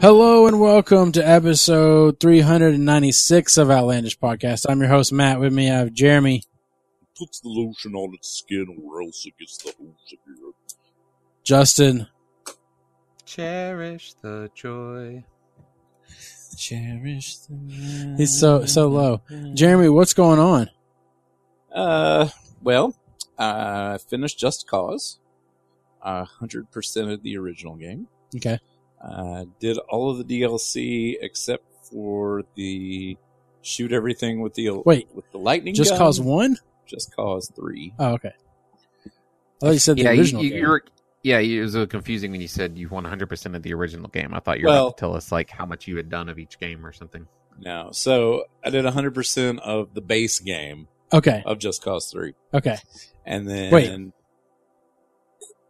Hello and welcome to episode 396 of Outlandish Podcast. I'm your host, Matt. With me, I have Jeremy, puts the lotion on its skin or else it gets the hose again. Justin, Cherish the joy. Cherish the He's so- so low. Jeremy, what's going on? Uh, well, I finished Just Cause. A hundred percent of the original game. Okay. Uh, did all of the DLC except for the shoot everything with the Wait, with the lightning. Just gun. Cause 1? Just Cause three. Oh, okay. I thought you said the yeah, you, original you, game. you were, yeah, it was a little confusing when you said you won 100% of the original game. I thought you were Well- about to tell us like how much you had done of each game or something. No, so I did hundred percent of the base game Okay, of Just Cause three, okay. and then Wait.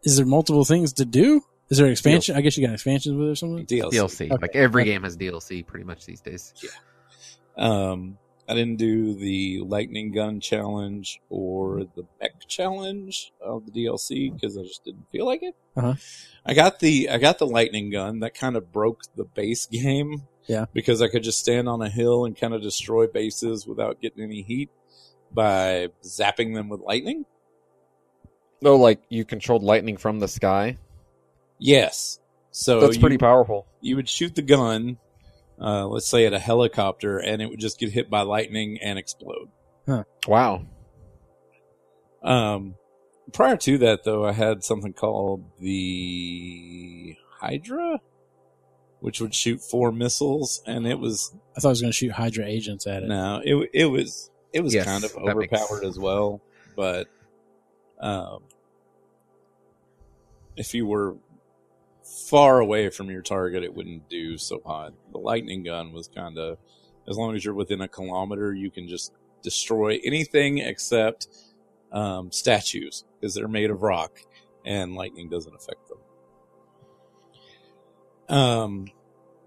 Is there multiple things to do? Is there an expansion? I guess you got expansions with it or something? DLC. DLC. Okay. Like every Okay. game has DLC pretty much these days. Yeah. Um, I didn't do the lightning gun challenge or the mech challenge of the DLC because I just didn't feel like it. Uh-huh. I got the I got the lightning gun that kind of broke the base game. Yeah. because I could just stand on a hill and kind of destroy bases without getting any heat by zapping them with lightning. No, like you controlled lightning from the sky. Yes, so That's pretty you- powerful. you would shoot the gun, uh, let's say at a helicopter, and it would just get hit by lightning and explode. Wow. Um, prior to that, though, I had something called the Hydra, which would shoot four missiles, and it was I thought I was going to shoot Hydra agents at it. no, it it was it was Yes, kind of that makes- overpowered as well. But um, if you were far away from your target, it wouldn't do so hot. The lightning gun was kind of as long as you're within a kilometer, you can just destroy anything except um, statues because they're made of rock and lightning doesn't affect them. Um,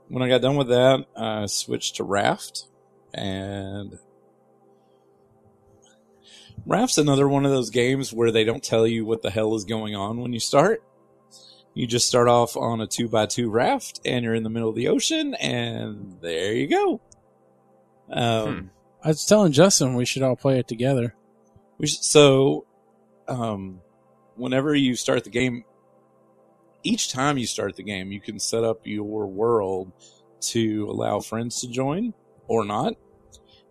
when I got done with that, I switched to raft and Raft's another one of those games where they don't tell you what the hell is going on when you start. You just start off on a two by two raft and you're in the middle of the ocean and there you go. Um, I was telling Justin we should all play it together. we should, so, um, whenever you start the game, each time you start the game, you can set up your world to allow friends to join or not.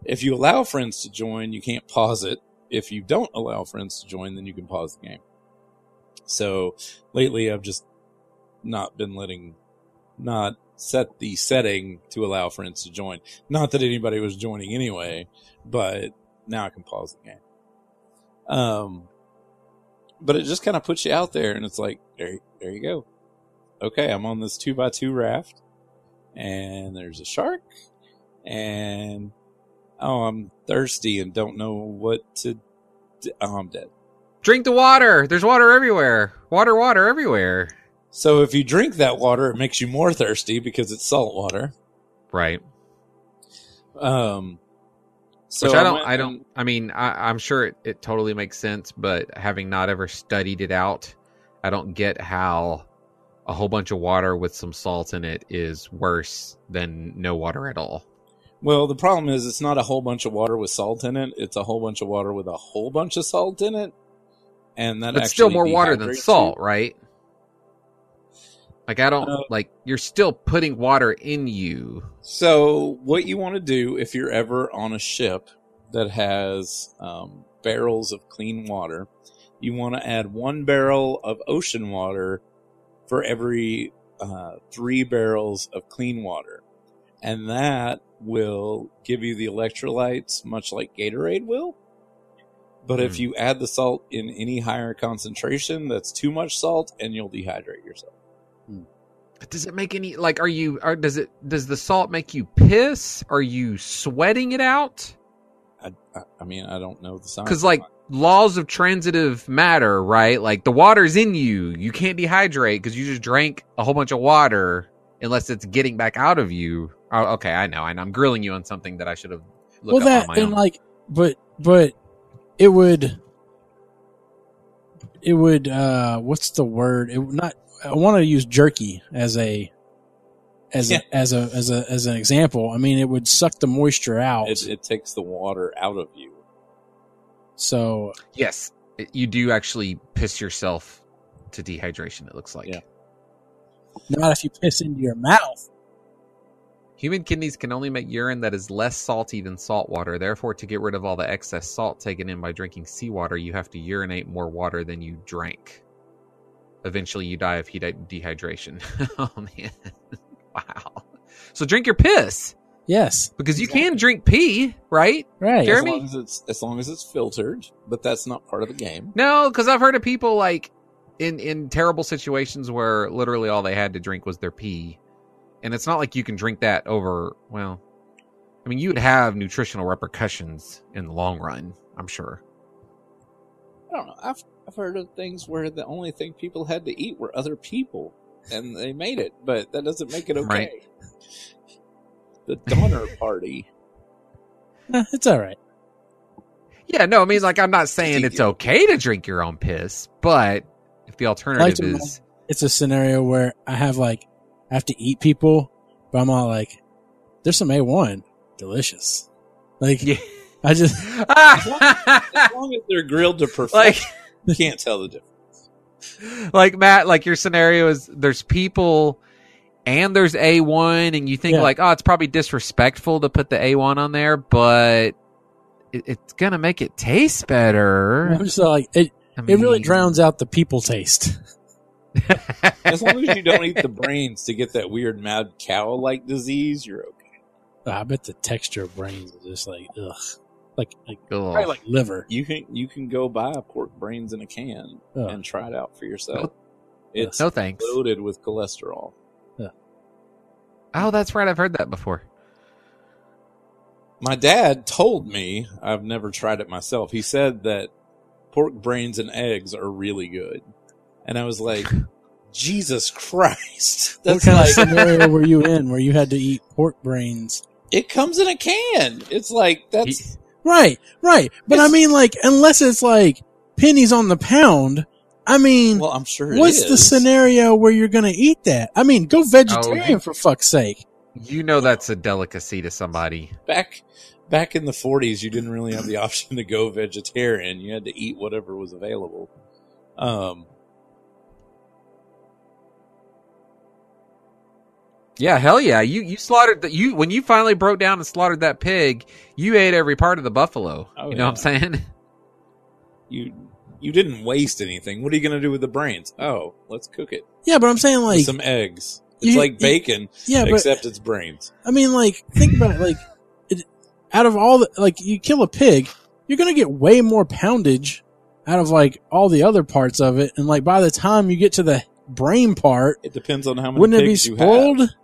If you allow friends to join, you can't pause it. If you don't allow friends to join, then you can pause the game. So lately I've just not been letting, not set the setting to allow friends to join. Not that anybody was joining anyway, but now I can pause the game. Um, but it just kind of puts you out there and it's like, there, there you go. Okay. I'm on this two by two raft and there's a shark and oh, I'm thirsty and don't know what to do. Oh, I'm dead. Drink the water. There's water everywhere. Water, water everywhere. So if you drink that water, it makes you more thirsty because it's salt water. Right. Um, so Which I don't, went I don't, I mean, I, I'm sure it, it totally makes sense, but having not ever studied it out, I don't get how a whole bunch of water with some salt in it is worse than no water at all. Well, the problem is it's not a whole bunch of water with salt in it. It's a whole bunch of water with a whole bunch of salt in it. And that But still more water than salt, you. right? Like I don't Uh, like you're still putting water in you. So what you want to do if you're ever on a ship that has um, barrels of clean water, you want to add one barrel of ocean water for every uh, three barrels of clean water. And that will give you the electrolytes, much like Gatorade will. But if Hmm. you add the salt in any higher concentration, that's too much salt and you'll dehydrate yourself. Does it make any like are you are does it does the salt make you piss? Are you sweating it out? I, I, I mean, I don't know the science. Cuz like laws of transitive matter, right? Like the water's in you. You can't dehydrate cuz you just drank a whole bunch of water unless it's getting back out of you. Oh, okay, I know. and. I'm grilling you on something that I should have looked well, up that on my and own. like, but but it would it would uh what's the word? It would not. I want to use jerky as a as Yeah. a, as a as a as an example. I mean, it would suck the moisture out. It, it takes the water out of you. so Yes, you do actually piss yourself to dehydration. It looks like. Yeah. not if you piss into your mouth. Human kidneys can only make urine that is less salty than salt water. Therefore, to get rid of all the excess salt taken in by drinking seawater, you have to urinate more water than you drank. Eventually, you die of he- dehydration. oh man! Wow. So drink your piss Yes, because you can drink pee, right? right. Jeremy? As long as it's as long as it's filtered, but that's not part of the game. No, because I've heard of people like in in terrible situations where literally all they had to drink was their pee, and it's not like you can drink that over. Well, I mean, you would have nutritional repercussions in the long run. I'm sure. I don't know. I've I've heard of things where the only thing people had to eat were other people, and they made it, but that doesn't make it okay. Right. The Donner Party. It's all right. Yeah, no, I mean, like I'm not saying it's okay to drink your own piss, but if the alternative to is It's a scenario where I have like I have to eat people, but I'm all like, "There's some A1, delicious." Like Yeah. I just ah! As long as they're grilled to perfection, like you can't tell the difference. like Matt, like your scenario is there's people and there's A1 and you think Yeah. like, oh, it's probably disrespectful to put the A1 on there, but it, it's gonna make it taste better. I'm just like it. I It really drowns out the people taste. As long as you don't eat the brains to get that weird mad cow like disease, you're okay. I bet the texture of brains is just like ugh, like like Ugh. probably like liver. You can you can go buy pork brains in a can Ugh. and try it out for yourself. It's no thanks. loaded with cholesterol. Oh, that's right. I've heard that before. My dad told me, I've never tried it myself. He said that pork brains and eggs are really good. And I was like, Jesus Christ. What That's kind like, of scenario were you in where you had to eat pork brains? it comes in a can. It's like, that's, Right, right. But I mean, like, unless it's like pennies on the pound, I mean, well, I'm sure it what's the scenario where you're going to eat that? I mean, go vegetarian you- for fuck's sake. You know that's a delicacy to somebody. Back, back in the 40s, you didn't really have the option to go vegetarian. You had to eat whatever was available. Um, Yeah, hell yeah. You you slaughtered the you when you finally broke down and slaughtered that pig, you ate every part of the buffalo. Oh, you know what I'm saying? you, you didn't waste anything. What are you going to do with the brains? Oh, let's cook it Yeah, but I'm saying with like, some eggs. It's you- like you- bacon, yeah, but except it's brains. I mean, like, think about it. Like, it, out of all the, like, you kill a pig, you're going to get way more poundage out of like all the other parts of it. And like, by the time you get to the brain part, It depends on how many wouldn't it be pigs you spoiled?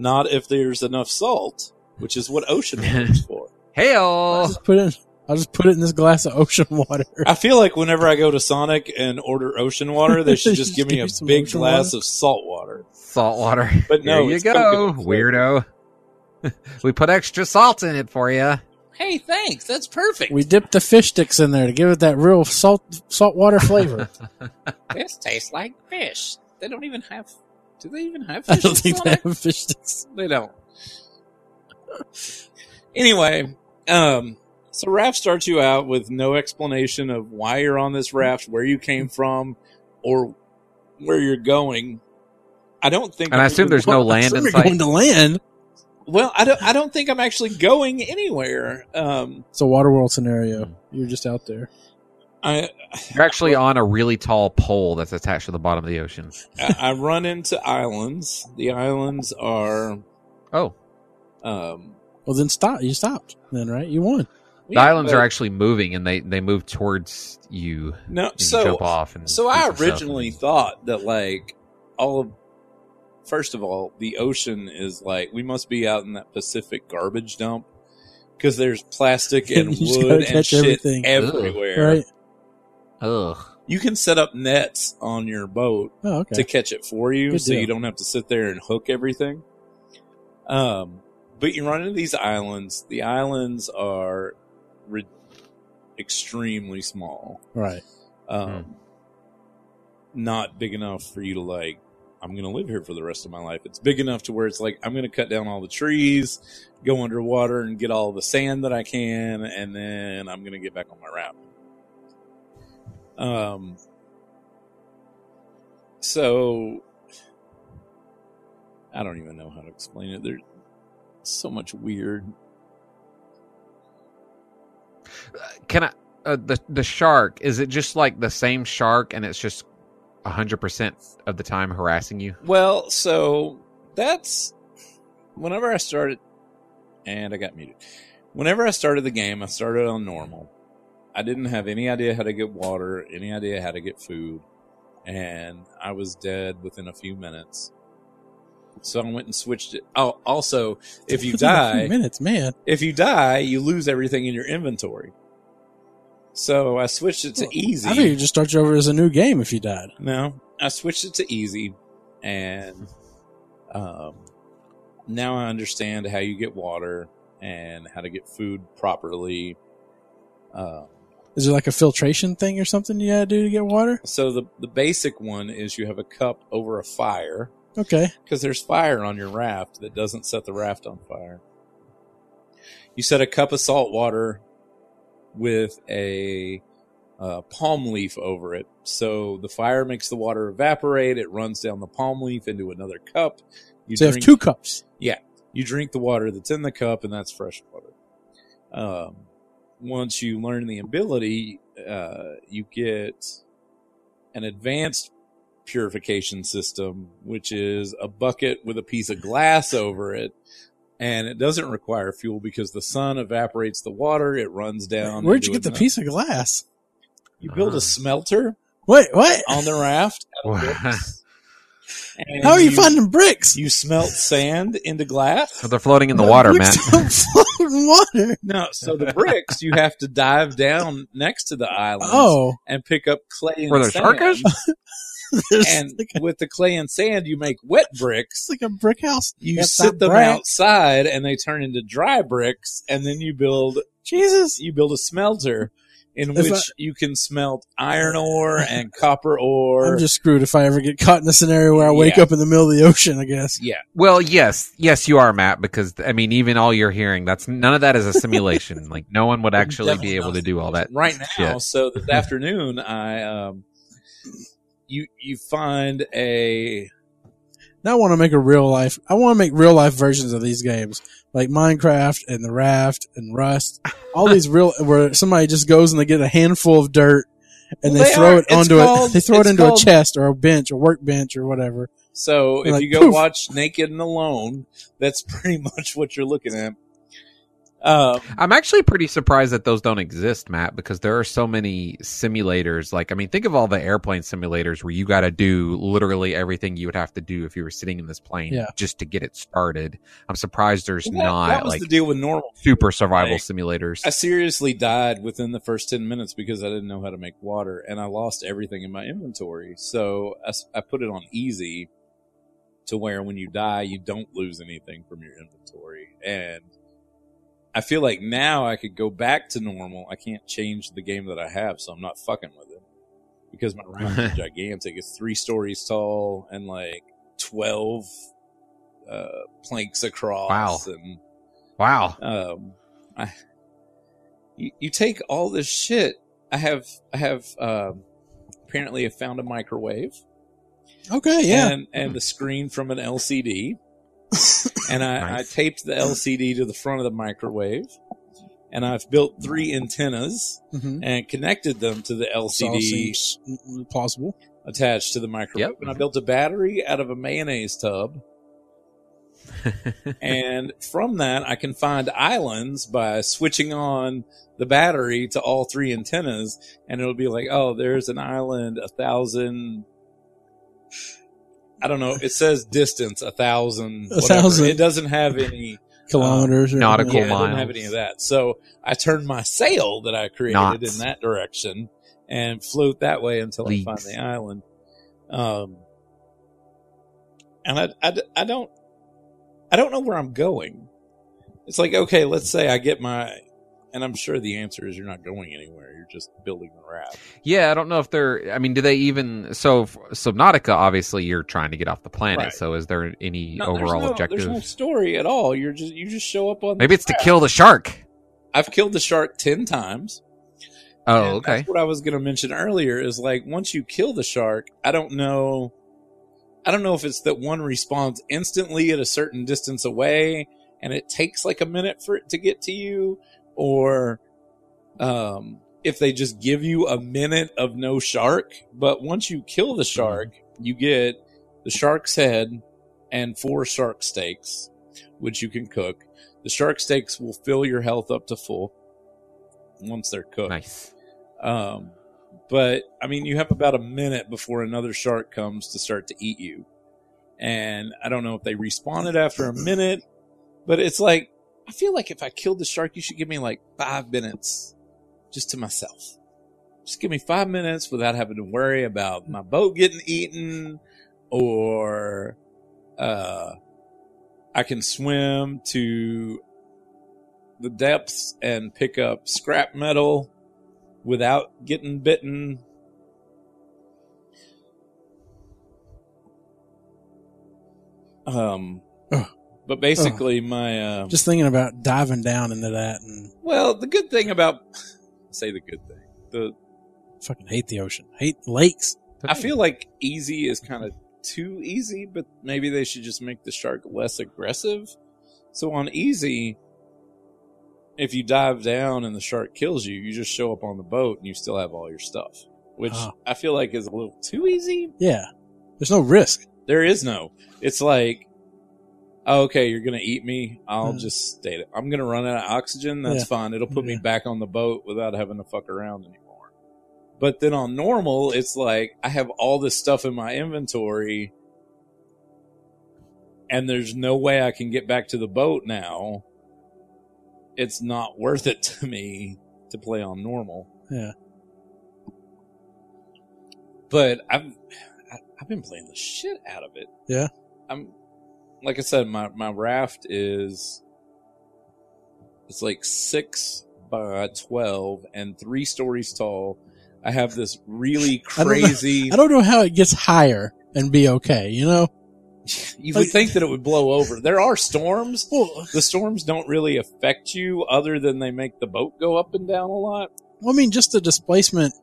Have. Not if there's enough salt, which is what ocean water's for. I'll Hell. just put it. I'll just put it in this glass of ocean water. I feel like whenever I go to Sonic and order ocean water, they should just give me a big glass water? of salt water. Salt water. But no, Here you go, coconut weirdo. we put extra salt in it for you. Hey, thanks. That's perfect. We dipped the fish sticks in there to give it that real salt salt water flavor. this tastes like fish. They don't even have. Do they even have fish I don't think they Sonic? have fish sticks. They don't. anyway, um, so Raft starts you out with no explanation of why you're on this raft, where you came from, or where you're going. I don't think. And I assume even- there's no land in We're sight. going to land. Well, I don't. I don't think I'm actually going anywhere. Um, It's a water world scenario. You're just out there. I You're actually on a really tall pole that's attached to the bottom of the ocean. I I run into islands. The islands are. Oh, Um, Well, then stop. You stopped. Then right? You won. the yeah, islands but- are actually moving, and they they move towards you. no. And you So jump off. And So I some stuff. originally thought that like all of first of all, the ocean is like we must be out in that Pacific garbage dump because there's plastic and wood and shit everything. everywhere. Right? Ugh. You can set up nets on your boat Oh, okay. to catch it for you, Good so deal. you don't have to sit there and hook everything. Um, but you run into these islands. The islands are re- extremely small. Right. um, not big enough for you to like I'm going to live here for the rest of my life. It's big enough to where it's like I'm going to cut down all the trees, go underwater, and get all the sand that I can, and then I'm going to get back on my raft. Um. So I don't even know how to explain it. There's so much weird. Can I? Uh, the the shark is it just like the same shark and it's just hundred percent of the time harassing you? Well, so that's whenever I started, and I got muted. Whenever I started the game, I started on normal. I didn't have any idea how to get water, any idea how to get food, and I was dead within a few minutes. So I went and switched it. Oh, also, if you Within a few die, minutes, man. if you die, you lose everything in your inventory. So I switched it to Well, easy. I think you just start you over as a new game if you died. No, I switched it to easy, and um, now I understand how you get water and how to get food properly. Um, Is there like a filtration thing or something you gotta do to get water? so the the basic one is you have a cup over a fire Okay. because there's fire on your raft that doesn't set the raft on fire. You set a cup of salt water with a uh, palm leaf over it. So the fire makes the water evaporate. It runs down the palm leaf into another cup. You so you have two cups. Yeah. You drink the water that's in the cup, and that's fresh water. Um, once you learn the ability, uh, you get an advanced purification system, which is a bucket with a piece of glass over it. And it doesn't require fuel because the sun evaporates the water. It runs down. Where'd you get the a- piece of glass? You build Ah. a smelter Wait, what? on the raft. How are you, finding bricks? You smelt sand into glass. They're floating in the water, bricks Matt. don't in water. No, so the bricks you have to dive down next to the island Oh, and pick up clay and Where the sand. shark And like, a, with the clay and sand, you make wet bricks. it's like a brick house. You That's sit not them brick. outside, and they turn into dry bricks. And then you build Jesus. you build a smelter in If which I- you can smelt iron ore and copper ore. I'm just screwed if I ever get caught in a scenario where I wake Yeah. up in the middle of the ocean, I guess. yeah, Well, yes, yes, you are, Matt. Because I mean, even all you're hearing, that's none of that is a simulation. like no one would actually be able to do all that. right now. shit. So this afternoon, I um, you you find a Now I want to make a real life. I want to make real life versions of these games, like Minecraft and the Raft and Rust. All these real where somebody just goes and they get a handful of dirt and Well, they they throw are- it onto called- it. They throw it into called- a chest or a bench or workbench or whatever. So if Like, you go poof. watch Naked and Alone, that's pretty much what you're looking at. Um, I'm actually pretty surprised that those don't exist, Matt, because there are so many simulators. Like, I mean, think of all the airplane simulators where you got to do literally everything you would have to do if you were sitting in this plane Yeah. just to get it started. I'm surprised there's that, not that was like the deal with normal. super survival Like, simulators. I seriously died within the first 10 minutes because I didn't know how to make water and I lost everything in my inventory. So I put it on easy to where when you die, you don't lose anything from your inventory. And I feel like now I could go back to normal. I can't change the game that I have, so I'm not fucking with it because my raft is gigantic. It's three stories tall and like 12 uh, planks across. Wow. And wow. um, I, you, you take all this shit. I have, I have, um, apparently have found a microwave Okay, yeah. and, and the screen from an LCD. And I, Nice. I taped the LCD to the front of the microwave and I've built three antennas hmm and connected them to the LCD seems plausible. attached to the microwave. Yep. And I built a battery out of a mayonnaise tub. and from that, I can find islands by switching on the battery to all three antennas, and it'll be like, oh, there's an island a thousand. I don't know. It says distance a thousand. A whatever. thousand. It doesn't have any Kilometers or nautical yeah, it miles. doesn't have any of that. So I turned my sail that I created Knots. in that direction and float that way until I find the island. Um, and I, I, I don't, I don't know where I'm going. It's like, okay, let's say I get my and I'm sure the answer is you're not going anywhere. You're just building the raft. Yeah, I don't know if they're. I mean, do they even? So Subnautica, obviously, you're trying to get off the planet. Right. So is there any No, overall no- objective? There's no story at all. You're just you just show up on. Maybe it's to kill the shark. I've killed the shark ten times. Oh, And okay. That's what I was going to mention earlier. Is like once you kill the shark, I don't know. I don't know if it's that one responds instantly at a certain distance away, and it takes like a minute for it to get to you, or um, if they just give you a minute of no shark. But once you kill the shark, you get the shark's head and four shark steaks, which you can cook. The shark steaks will fill your health up to full once they're cooked. Nice. Um, but I mean, you have about a minute before another shark comes to start to eat you. And I don't know if they respawn it after a minute, but it's like, I feel like if I killed the shark, you should give me like five minutes just to myself. Just give me five minutes without having to worry about my boat getting eaten or, uh, I can swim to the depths and pick up scrap metal without getting bitten. Um, Ugh. But basically, my uh, Just thinking about diving down into that and well, the good thing about say the good thing, the fucking hate the ocean. Hate lakes. I feel like easy is kind of too easy, but maybe they should just make the shark less aggressive. So on easy, if you dive down and the shark kills you, you just show up on the boat and you still have all your stuff, which Oh. I feel like is a little too easy. Yeah. There's no risk. There is no. It's like, oh, okay, you're gonna eat me. I'll Hmm. just stay. I'm gonna run out of oxygen. That's Yeah. fine. It'll put me back on the boat without having to fuck around anymore. But then on normal, it's like I have all this stuff in my inventory, and there's no way I can get back to the boat now. It's not worth it to me to play on normal. Yeah. But I've I've been playing the shit out of it. Yeah. I'm like I said, my my raft is it's like six by twelve and three stories tall. I have this really I don't know- crazy. I don't know how it gets higher and be okay, you know? you would think that it would blow over. There are storms. Well, The storms don't really affect you, other than they make the boat go up and down a lot. I mean, just the displacement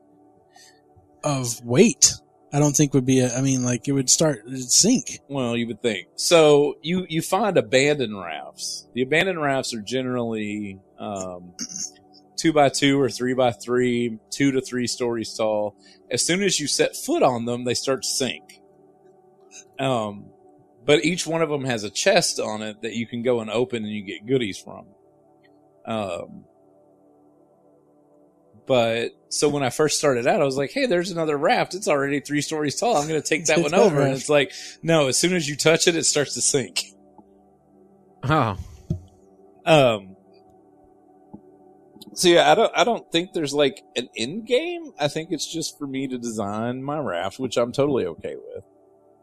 of weight, I don't think would be a, I mean, like it would start, it'd sink. Well, you would think. So you you find abandoned rafts. The abandoned rafts are generally um, two by two or three by three, two to three stories tall. As soon as you set foot on them, they start to sink. Um, but each one of them has a chest on it that you can go and open and you get goodies from. Um, but so when I first started out, I was like, "Hey, there's another raft. It's already three stories tall. I'm going to take that one over." And it's like, no. As soon as you touch it, it starts to sink. Oh, Um. So yeah, I don't. I don't think there's like an end game. I think it's just for me to design my raft, which I'm totally okay with.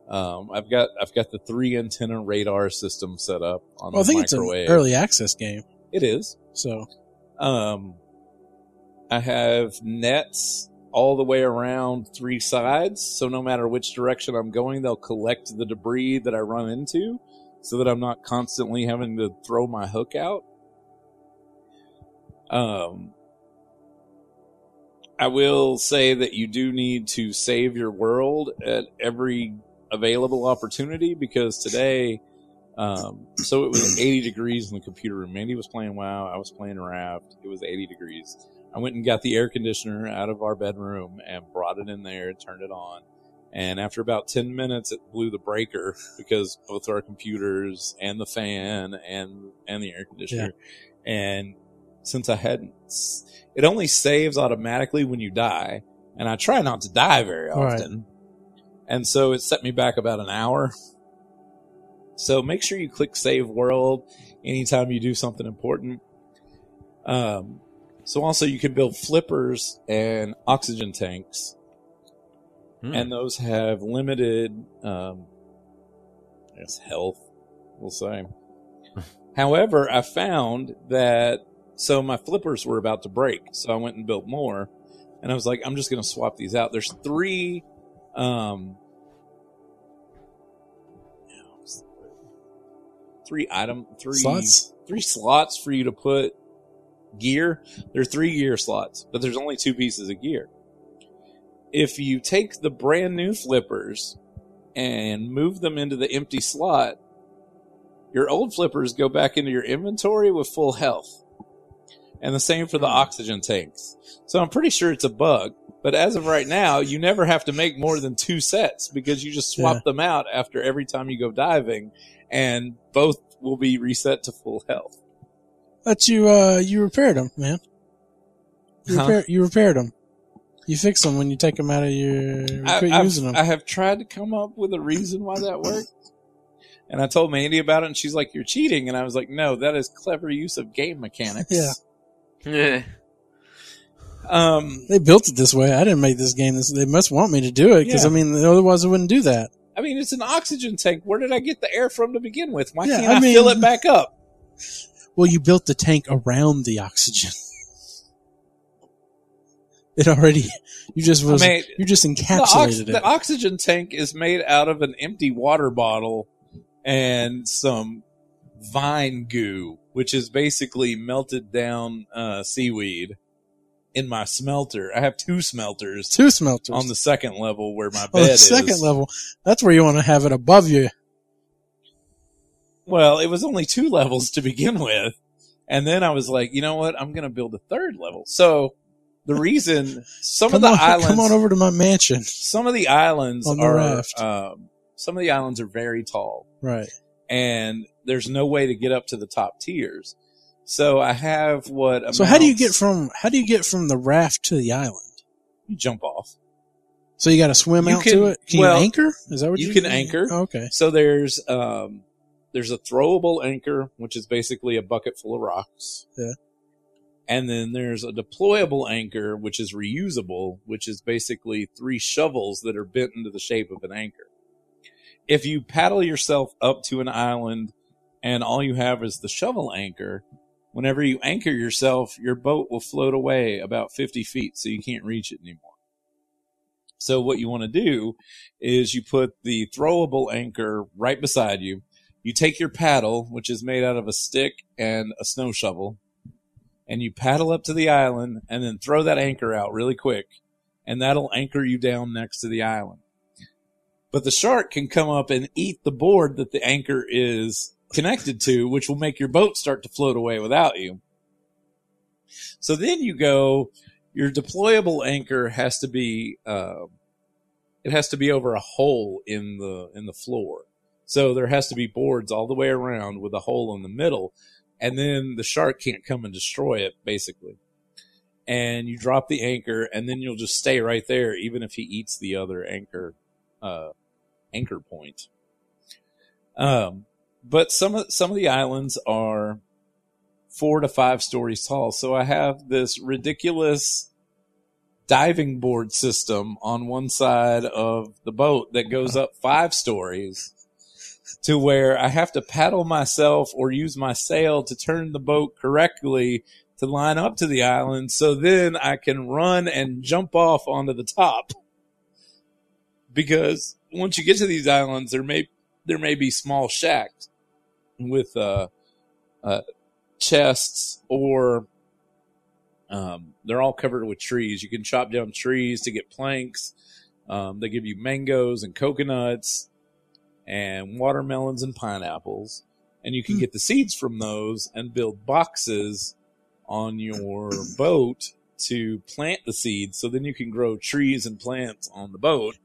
Um, I've got I've got the three antenna radar system set up on Well, I think it's an microwave. early access game. It is. So, Um, I have nets all the way around three sides, so no matter which direction I'm going, they'll collect the debris that I run into, so that I'm not constantly having to throw my hook out. Um, I will say that you do need to save your world at every available opportunity because today, um, so it was 80 degrees in the computer room. Mandy was playing WoW. I was playing Raft. It was 80 degrees. I went and got the air conditioner out of our bedroom and brought it in there, turned it on. And after about 10 minutes, it blew the breaker because both our computers and the fan and, and the air conditioner. And since I hadn't, it only saves automatically when you die. And I try not to die very Right. often. And so it set me back about an hour. So make sure you click save world anytime you do something important. Um, so also you can build flippers and oxygen tanks Hmm. and those have limited, um, I guess health, we'll say. However, I found that So my flippers were about to break, so I went and built more. And I was like, I'm just going to swap these out. There's three, um, three item, three Slots? three slots for you to put gear. There are three gear slots, but there's only two pieces of gear. If you take the brand new flippers and move them into the empty slot, your old flippers go back into your inventory with full health. And the same for the oxygen tanks. So I'm pretty sure it's a bug. But as of right now, you never have to make more than two sets because you just swap them out after every time you go diving and both will be reset to full health. But you, uh, you repaired them, man. You, Huh? repair, you repaired them. You fix them when you take them out of your, you I, quit I've- using them. I have tried to come up with a reason why that worked. And I told Mandy about it and she's like, you're cheating. And I was like, no, that is clever use of game mechanics. Yeah. Yeah. Um, they built it this way. I didn't make this game. This, they must want me to do it because Yeah. I mean, otherwise I wouldn't do that. I mean, it's an oxygen tank. Where did I get the air from to begin with? Why Yeah, can't I I, mean- fill it back up? Well, you built the tank around the oxygen. It already, you just was, I mean, you just the, ox- encapsulated it. the oxygen tank is made out of an empty water bottle and some vine goo, which is basically melted down uh, seaweed in my smelter. I have two smelters Two smelters on the second level where my bed the second is. level. That's where you want to have it above you. Well, it was only two levels to begin with. And then I was like, you know what? I'm going to build a third level. So the reason some of the on, islands, come on over to my mansion. some of the islands the are, raft. um, some of the islands are very tall Right. and there's no way to get up to the top tiers. So I have what So how do you get from how do you get from the raft to the island? you jump off. So you got to swim You out can- to it. Can well, you anchor? Is that what you you, can anchor. Oh, okay. So there's um there's a throwable anchor, which is basically a bucket full of rocks. Yeah. And then there's a deployable anchor, which is reusable, which is basically three shovels that are bent into the shape of an anchor. If you paddle yourself up to an island and all you have is the shovel anchor, whenever you anchor yourself, your boat will float away about 50 feet, so you can't reach it anymore. So what you want to do is you put the throwable anchor right beside you. You take your paddle, which is made out of a stick and a snow shovel, and you paddle up to the island and then throw that anchor out really quick, and that'll anchor you down next to the island. But the shark can come up and eat the board that the anchor is connected to, which will make your boat start to float away without you. So then you go, your deployable anchor has to be, uh, it has to be over a hole in the, in the floor. So there has to be boards all the way around with a hole in the middle. And then the shark can't come and destroy it, basically. And you drop the anchor and then you'll just stay right there, even if he eats the other anchor, uh, anchor point. Um, but some of, some of the islands are four to five stories tall. So I have this ridiculous diving board system on one side of the boat that goes up five stories to where I have to paddle myself or use my sail to turn the boat correctly to line up to the island. So then I can run and jump off onto the top. Because once you get to these islands, there may, there may be small shacks with, uh, uh, chests or um, they're all covered with trees. You can chop down trees to get planks. Um, they give you mangoes and coconuts and watermelons and pineapples. And you can Hmm. get the seeds from those and build boxes on your boat to plant the seeds. So then you can grow trees and plants on the boat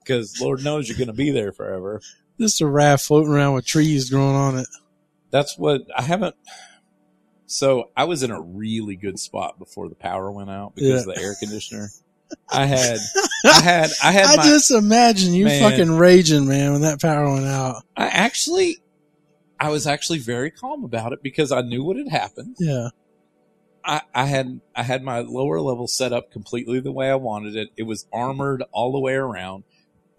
because Lord knows you're going to be there forever. Just a raft floating around with trees growing on it. that's what I haven't. So I was in a really good spot before the power went out because Yeah. of the air conditioner. I had, I had, I had I my, just imagine you Man. fucking raging, man, when that power went out. I actually, I was actually very calm about it because I knew what had happened. Yeah. I, I had, I had my lower level set up completely the way I wanted it. It was armored all the way around.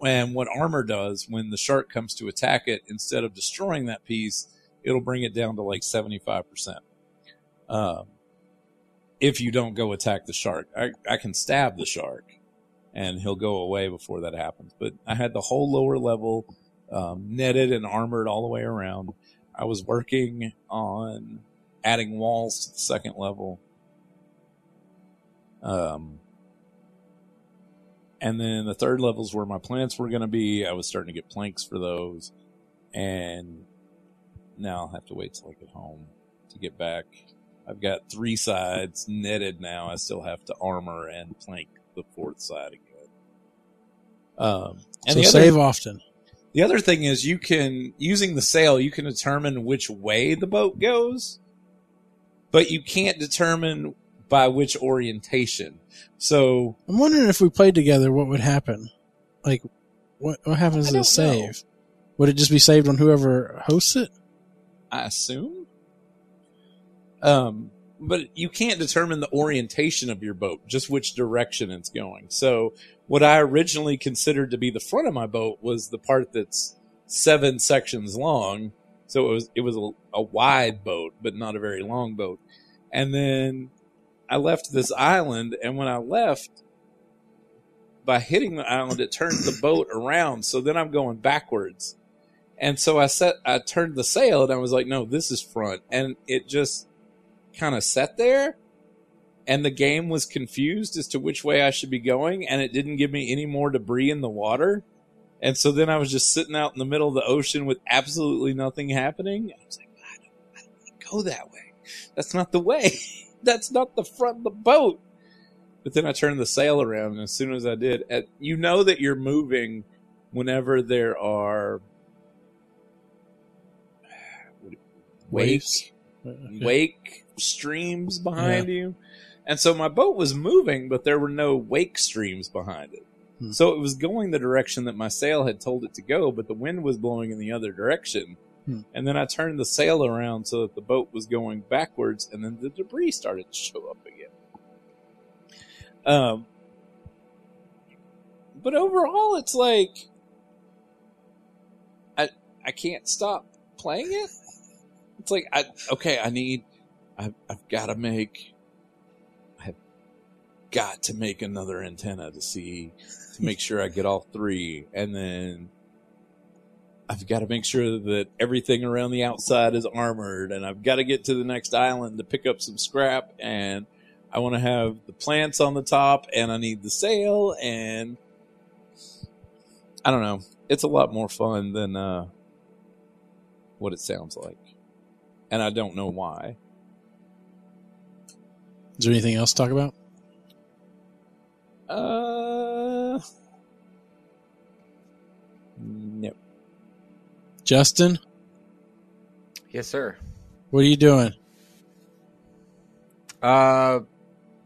And what armor does when the shark comes to attack it, instead of destroying that piece, it'll bring it down to like 75%. Um, if you don't go attack the shark. I, I can stab the shark and he'll go away before that happens. But I had the whole lower level um, netted and armored all the way around. I was working on adding walls to the second level. Um, and then the third levels where my plants were going to be. I was starting to get planks for those. And now I'll have to wait till I get home to get back. I've got three sides netted now. I still have to armor and plank the fourth side again. Um, and so the other, save often. the other thing is you can, using the sail, you can determine which way the boat goes, but you can't determine by which orientation. So I'm wondering if we played together, what would happen? Like, what what happens to don't the save? Would it just be saved on whoever hosts it? I assume. Um, but you can't determine the orientation of your boat, just which direction it's going. So what I originally considered to be the front of my boat was the part that's seven sections long. So it was, it was a, a wide boat, but not a very long boat. And then I left this island. And when I left, by hitting the island, it turned the boat around. So then I'm going backwards. And so I set, I turned the sail and I was like, no, this is front. And it just kind of sat there and the game was confused as to which way I should be going. And it didn't give me any more debris in the water. And so then I was just sitting out in the middle of the ocean with absolutely nothing happening. I was like, I don't, I don't want to go that way. That's not the way. That's not the front of the boat. But then I turned the sail around, and as soon as I did, at, you know that you're moving whenever there are Waves. wake wake streams behind you. And so my boat was moving, but there were no wake streams behind it. Hmm. So it was going the direction that my sail had told it to go, but the wind was blowing in the other direction. Hmm. And then I turned the sail around so that the boat was going backwards, and then the debris started to show up again. Um, but overall, it's like I I can't stop playing it. It's like I okay, I need I've I've got to make I've got to make another antenna to see to make sure I get all three, and then I've got to make sure that everything around the outside is armored, and I've got to get to the next island to pick up some scrap, and I want to have the plants on the top, and I need the sail, and I don't know. It's a lot more fun than uh, what it sounds like, and I don't know why. Is there anything else to talk about? Uh, no. Justin, Yes, sir. what are you doing? Uh,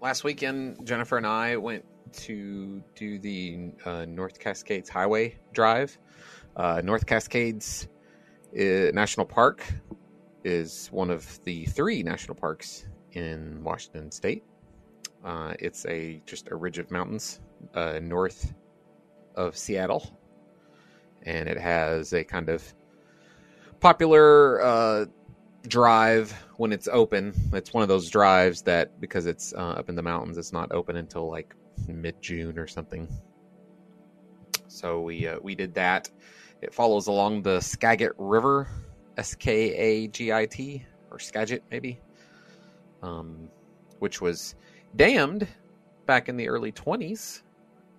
last weekend, Jennifer and I went to do the uh, North Cascades Highway Drive. Uh, North Cascades uh, National Park is one of the three national parks in Washington State. Uh, it's a just a ridge of mountains uh, north of Seattle, and it has a kind of popular uh, drive when it's open. It's one of those drives that because it's uh, up in the mountains, it's not open until like mid June or something. So we uh, we did that. It follows along the Skagit River, S K A G I T or Skagit maybe, um, which was dammed back in the early 20s.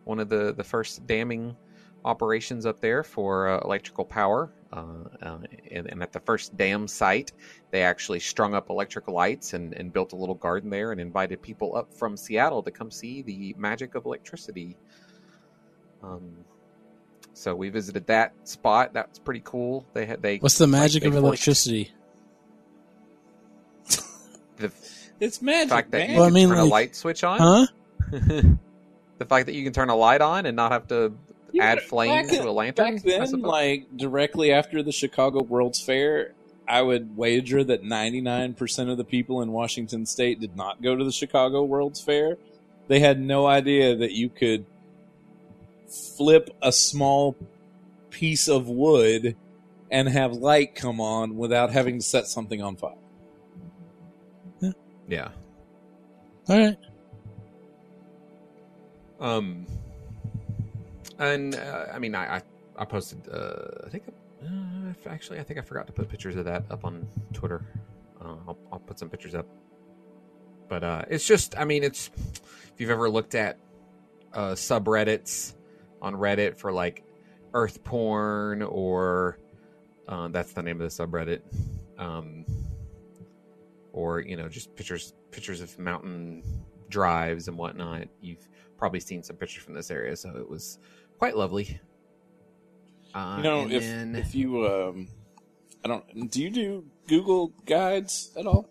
One of the the first damming operations up there for uh, electrical power. Uh, uh, and, and at the first dam site, they actually strung up electric lights and, and built a little garden there and invited people up from Seattle to come see the magic of electricity. Um, so we visited that spot. That's pretty cool. They had they. What's the magic they of electricity? The It's magic, fact that man. you Well, I can mean, turn a light switch on. Huh? the fact that you can turn a light on and not have to Yeah, add flame back to a lantern. Back then, like directly after the Chicago World's Fair, I would wager that 99% of the people in Washington state did not go to the Chicago World's Fair. They had no idea that you could flip a small piece of wood and have light come on without having to set something on fire. Yeah. All right. Um, and uh, I mean, I I, I posted. Uh, I think uh, actually, I think I forgot to put pictures of that up on Twitter. Uh, I'll, I'll put some pictures up. But uh, it's just, I mean, it's if you've ever looked at uh, subreddits on Reddit for like Earth porn or uh, that's the name of the subreddit, um, or you know, just pictures pictures of mountain drives and whatnot. You've probably seen some pictures from this area, so it was quite lovely. Uh, You know, and if then- if you um, I don't. Do you do Google guides at all?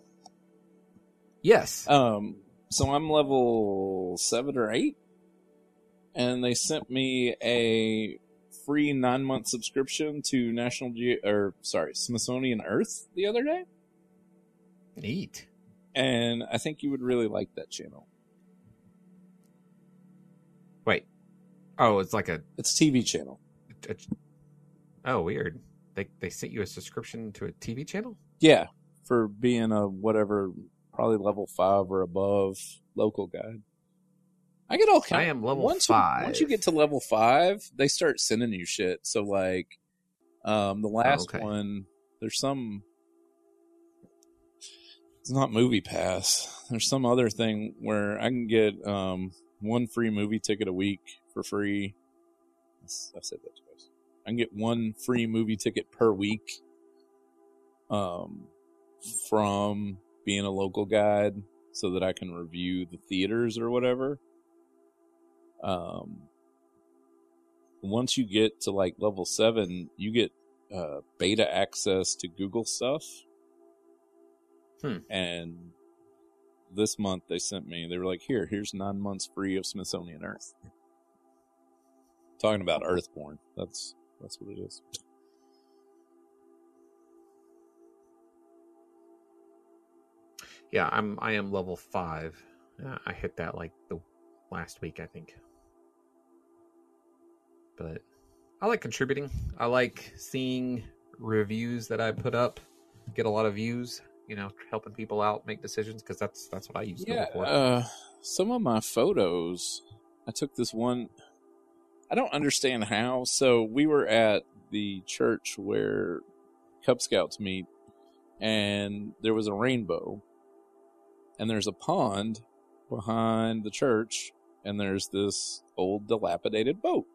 yes, Um, so I'm level seven or eight, and they sent me a free nine month subscription to National Ge- or sorry Smithsonian Earth the other day, neat. and I think you would really like that channel. Wait, oh, it's like a, It's a TV channel. a oh weird. They they sent you a subscription to a TV channel. Yeah, for being a whatever, probably level five or above local guide. I get all kinds. I am level once five. You, once you get to level five, they start sending you shit. So like, um, the last okay. one, there's some. It's not Movie Pass. There's some other thing where I can get um one free movie ticket a week for free. I said that twice. I can get one free movie ticket per week um, from being a local guide so that I can review the theaters or whatever. Um, once you get to like level seven, you get uh, beta access to Google stuff. Hmm. And this month they sent me, they were like, here, here's nine months free of Smithsonian Earth. Talking about Earth porn. That's, that's what it is. Yeah, I'm I am level five. Uh, I hit that like the last week, I think. But I like contributing. I like seeing reviews that I put up get a lot of views. You know, helping people out make decisions because that's that's what I use Yeah, Google for. uh, some of my photos, I took this one. I don't understand how. So we were at the church where Cub Scouts meet, and there was a rainbow, and there's a pond behind the church, and there's this old dilapidated boat.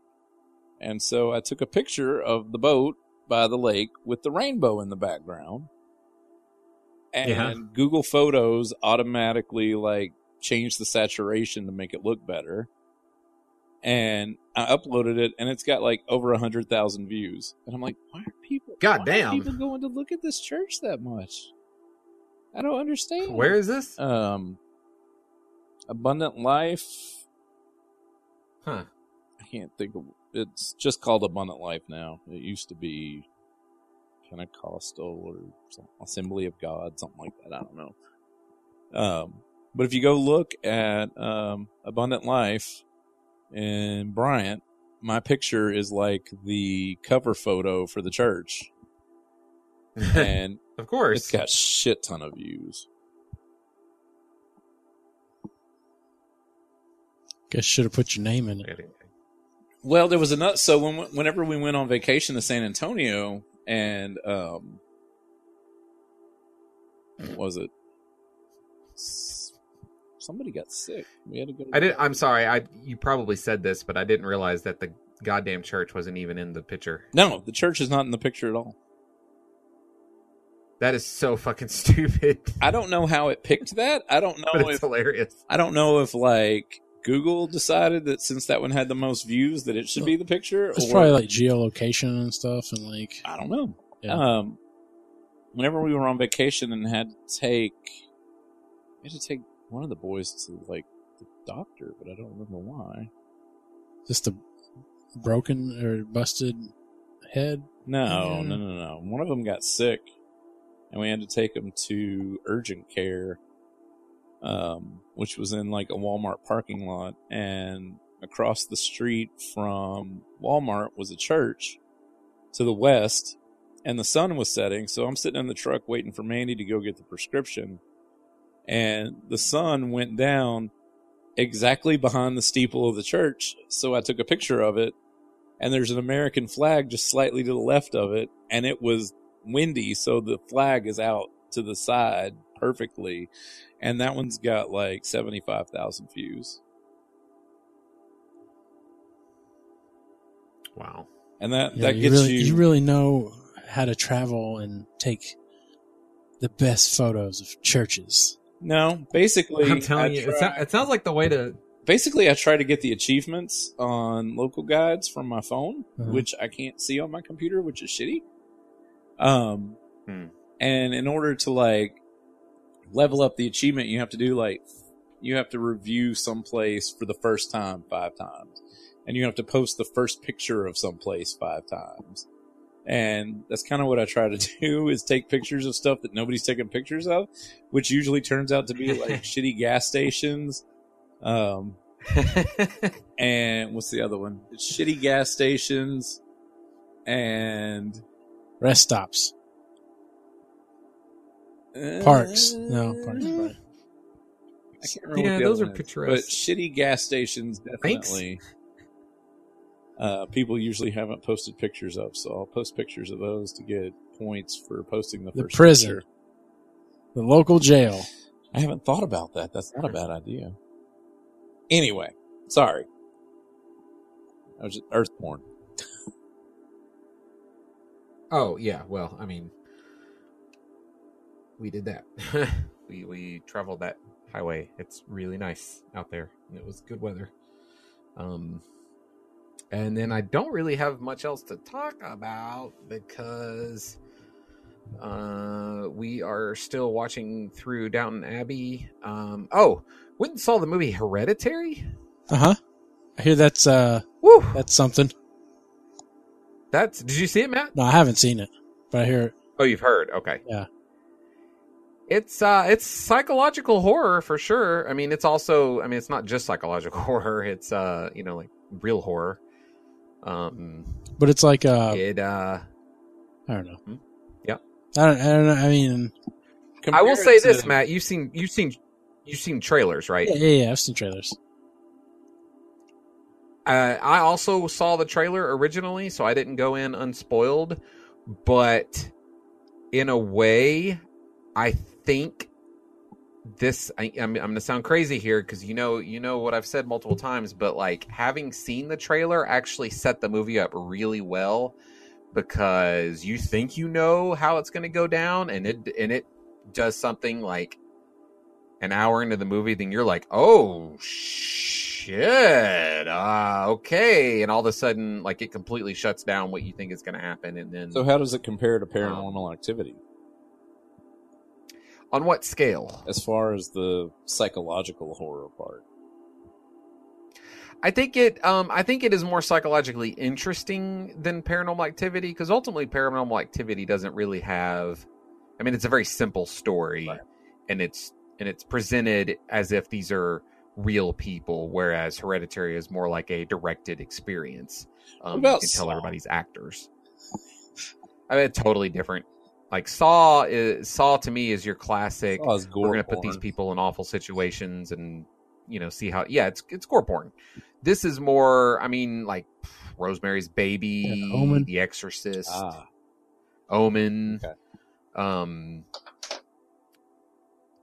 And so I took a picture of the boat by the lake with the rainbow in the background. And Yeah. Google Photos automatically like changed the saturation to make it look better. And I uploaded it and it's got like over a hundred thousand views. And I'm like, why are people God damn. people going to look at this church that much? I don't understand. Where is this? um Abundant Life Huh. I can't think of it's just called Abundant Life now. It used to be Pentecostal or some, Assembly of God, something like that. I don't know. Um, but if you go look at um, Abundant Life and Bryant, my picture is like the cover photo for the church, and of course. it's got shit ton of views. Guess should have put your name in it. Well, there was another. So when whenever we went on vacation to San Antonio, and um, what was it? Somebody got sick. We had to go. To I did. I'm sorry. I you probably said this, but I didn't realize that the goddamn church wasn't even in the picture. No, the church is not in the picture at all. That is so fucking stupid. I don't know how it picked that. I don't know but it's if hilarious. I don't know if like Google decided that since that one had the most views that it should be the picture. It's or, probably like geolocation and stuff, and like I don't know. Yeah. Um, whenever we were on vacation and had to take, we had to take one of the boys to like the doctor, but I don't remember why. just a broken or busted head. No, Yeah. no, no, no. One of them got sick, and we had to take him to urgent care, um, which was in like a Walmart parking lot, and across the street from Walmart was a church to the west, and the sun was setting. So I'm sitting in the truck waiting for Mandy to go get the prescription, and the sun went down exactly behind the steeple of the church. So I took a picture of it, and there's an American flag just slightly to the left of it, and it was windy, so the flag is out to the side perfectly, and that one's got like seventy five thousand views, Wow. and that Yeah, that you gets really, you. you really know how to travel and take the best photos of churches. no, basically, I'm telling I you, it, tried- it sounds like the way to. basically I try to get the achievements on local guides from my phone, Uh-huh. which I can't see on my computer, which is shitty. Um, Hmm. and in order to like level up the achievement, you have to do like you have to review someplace for the first time five times, and you have to post the first picture of someplace five times. And that's kind of what I try to do is take pictures of stuff that nobody's taken pictures of, which usually turns out to be like shitty gas stations. Um, and what's the other one? It's shitty gas stations and Rest stops, uh, parks. No, parks. Right. I can't remember. Yeah, what the those other are one picturesque. But shitty gas stations definitely. Uh, people usually haven't posted pictures of, so I'll post pictures of those to get points for posting the The first prison. picture. The local jail. I haven't thought about that. That's not a bad idea. Anyway, sorry. I was just earth porn. Oh yeah, well, I mean, we did that. we we traveled that highway. It's really nice out there, and it was good weather. Um, and then I don't really have much else to talk about because uh we are still watching through Downton Abbey. Um, oh, went and saw the movie Hereditary. Uh huh. I hear that's uh Woo! that's something. That's did you see it, Matt? No, I haven't seen it, but I hear it. Oh, you've heard. Okay. Yeah. It's uh it's psychological horror for sure. I mean, it's also I mean, it's not just psychological horror. It's uh, you know, like real horror. Um But it's like uh, it uh I don't know. Hmm? Yeah. I don't. I don't know. I mean, I will say it this, Matt, you've seen you've seen you've seen trailers, right? yeah, yeah, yeah. I've seen trailers. Uh, I also saw the trailer originally, so I didn't go in unspoiled. But in a way, I think this. I, I'm, I'm going to sound crazy here because you know, you know what I've said multiple times. But like having seen the trailer, actually set the movie up really well because you think you know how it's going to go down, and it and it does something like an hour into the movie, then you're like, oh shit, uh, okay, and all of a sudden, like it completely shuts down what you think is going to happen, and then So how does it compare to paranormal activity on what scale? as far as the psychological horror part? I think it, um, I think it is more psychologically interesting than Paranormal Activity because ultimately, Paranormal Activity doesn't really have. I mean, it's a very simple story, Right. and it's and it's presented as if these are real people, whereas Hereditary is more like a directed experience. Um, you can tell everybody's actors. I mean, totally different. Like Saw is Saw to me is your classic. It's gore We're gonna put these people in awful situations and you know see how. Yeah, it's it's gore porn. This is more. I mean, like Rosemary's Baby, Yeah, Omen. The Exorcist, Ah, Omen. Okay. Um,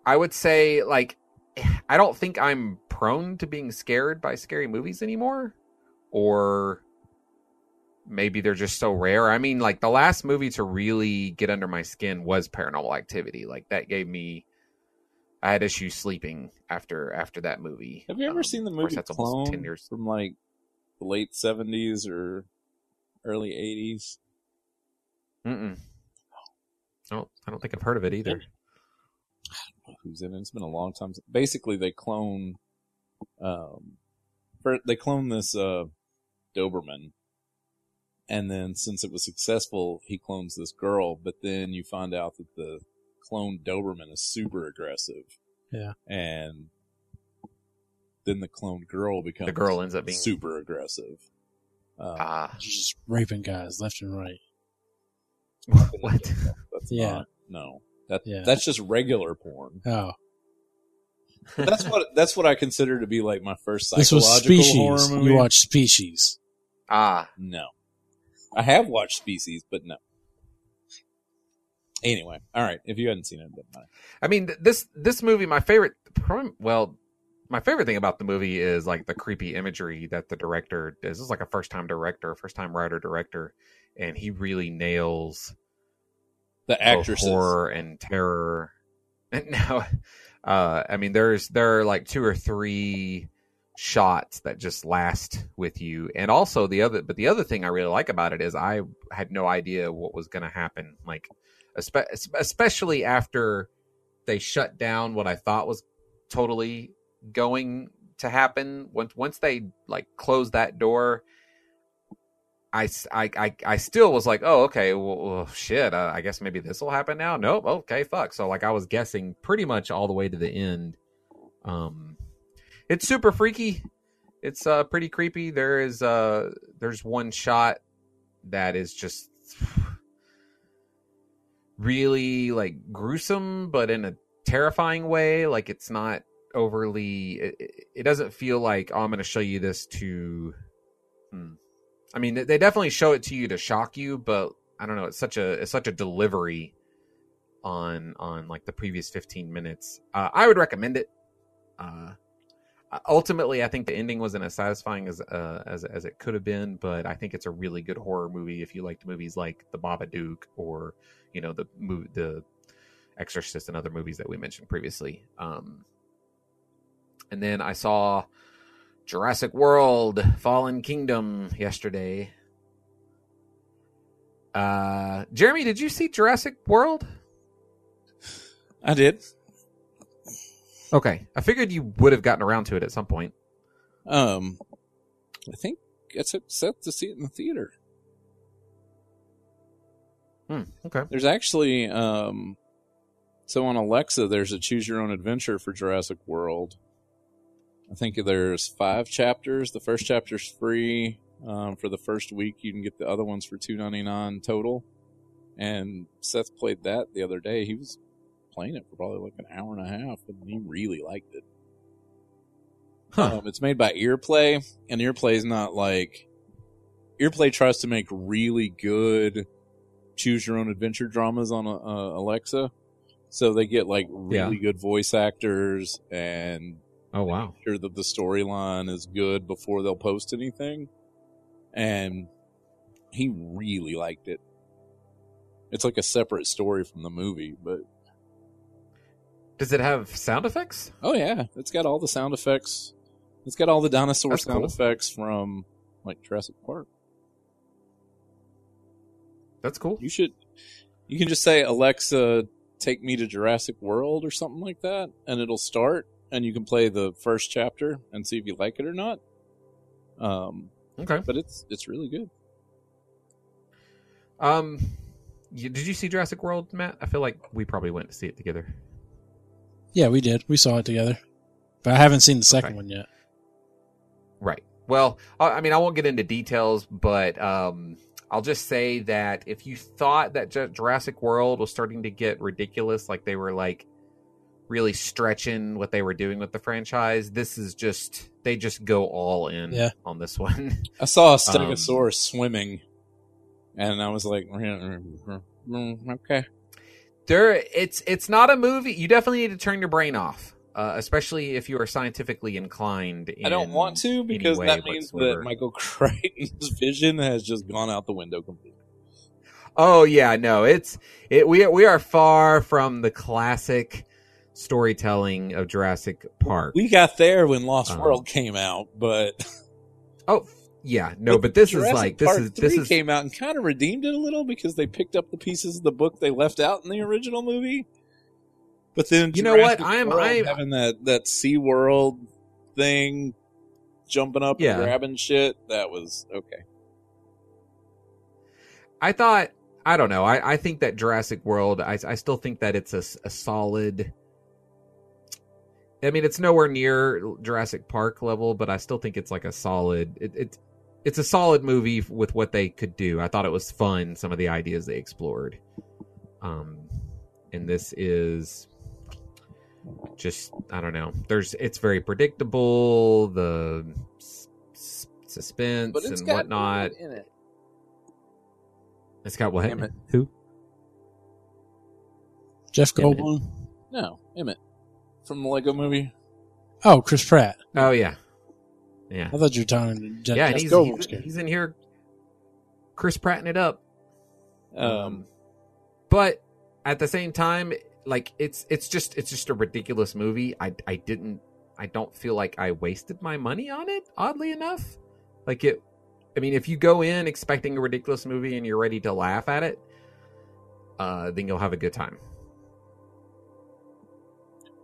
I would say like I don't think I'm prone to being scared by scary movies anymore, or maybe they're just so rare. I mean, like the last movie to really get under my skin was Paranormal Activity. Like that gave me. I had issues sleeping after after that movie. have you ever Um, seen the course, movie that's almost Clone ten years. from like the late seventies or early eighties? Mm-mm. I don't. I don't think I've heard of it either. Who's in it? It's been a long time. Basically, they clone. Um, for, they clone this uh, Doberman, and then since it was successful, he clones this girl. But then you find out that the cloned Doberman is super aggressive. Yeah. and then the cloned girl becomes The girl ends up being super aggressive. Um, ah. She's just raping guys left and right. what? That's Yeah. not, no. That Yeah. that's just regular porn. Oh, That's what that's what I consider to be like my first This was psychological horror Species. movie. You watch Species. ah, No, I have watched Species, but no. Anyway, all right. If you hadn't seen it. I mean, this this movie, my favorite. Well, my favorite thing about the movie is like the creepy imagery that the director does. This is like a first time director, first time writer director, and he really nails The actresses. horror and terror. And now, uh, I mean, there's there are like two or three shots that just last with you, and also the other. But the other thing I really like about it is I had no idea what was going to happen. Like, espe- especially after they shut down what I thought was totally going to happen. Once once they like closed that door. I, I, I, I still was like, oh, okay, well, well, shit. Uh, I guess maybe this will happen now. Nope. Okay, fuck. So like, I was guessing pretty much all the way to the end. Um, it's super freaky. It's uh pretty creepy. There is uh there's one shot that is just really like gruesome, but in a terrifying way. Like it's not overly. It, it- doesn't feel like oh, I'm going to show you this to. Hmm. I mean, they definitely show it to you to shock you, but I don't know. It's such a it's such a delivery on on like the previous 15 minutes. Uh, I would recommend it. Uh, ultimately, I think the ending wasn't as satisfying as uh, as as it could have been, but I think it's a really good horror movie if you liked movies like The Babadook or you know the the Exorcist and other movies that we mentioned previously. Um, and then I saw Jurassic World Fallen Kingdom yesterday. Uh, Jeremy, did you see Jurassic World? I did. Okay, I figured you would have gotten around to it at some point. Um, I think it's set to see it in the theater. Hmm, okay. There's actually um, so on Alexa, there's a choose your own adventure for Jurassic World. I think there's five chapters. The first chapter's free um, for the first week. You can get the other ones for two ninety nine total. And Seth played that the other day. He was playing it for probably like an hour and a half, and he really liked it. Huh. Um, it's made by Earplay, and Earplay is not like Earplay tries to make really good choose your own adventure dramas on uh, Alexa. So they get like really good voice actors and Oh wow. sure that the storyline is good before they'll post anything. And he really liked it. It's like a separate story from the movie, but Does it have sound effects? oh yeah, it's got all the sound effects. It's got all the dinosaur That's sound cool. effects from like Jurassic Park. That's cool. You should. You can just say Alexa, take me to Jurassic World or something like that, and it'll start, and you can play the first chapter and see if you like it or not. Um, Okay. but it's it's really good. Um, you, did you see Jurassic World, Matt? I feel like we probably went to see it together. Yeah, we did. We saw it together. But I haven't seen the second Okay. one yet. Right. Well, I mean, I won't get into details, but um, I'll just say that if you thought that Ju- Jurassic World was starting to get ridiculous, like they were like really stretching what they were doing with the franchise, this is just they just go all in Yeah. on this one. I saw a Um, Stegosaurus swimming, and I was like, "Mm, okay. There, it's it's not a movie. You definitely need to turn your brain off, uh, especially if you are scientifically inclined. I don't want to because that means whatsoever. that Michael Crichton's vision has just gone out the window completely. Oh yeah, no, it's it. We are, we are far from the classic storytelling of Jurassic Park. We got there when Lost Um, World came out, but oh yeah, no, but this Jurassic is like this Park is this 3 is came out and kind of redeemed it a little because they picked up the pieces of the book they left out in the original movie. But then You know what? I am- I am- having that that Sea World thing, jumping up Yeah. and grabbing shit. That was okay. I thought I don't know. I, I think that Jurassic World. I, I still think that it's a solid. I mean, it's nowhere near Jurassic Park level, but I still think it's like a solid. It, it it's a solid movie with what they could do. I thought it was fun. Some of the ideas they explored. Um, and this is just I don't know. There's it's very predictable. The s- s- suspense But it's and got whatnot. in it. It's got what? Damn it. Who? Jeff Goldblum. No, Emmett from the Lego Movie. Oh, Chris Pratt. Oh yeah, yeah, I thought you were talking Je- yeah. He's, he's, he's in here, Chris Pratting it up. Um, but at the same time like it's it's just it's just a ridiculous movie i i didn't i don't feel like i wasted my money on it oddly enough like it i mean if you go in expecting a ridiculous movie and you're ready to laugh at it uh then you'll have a good time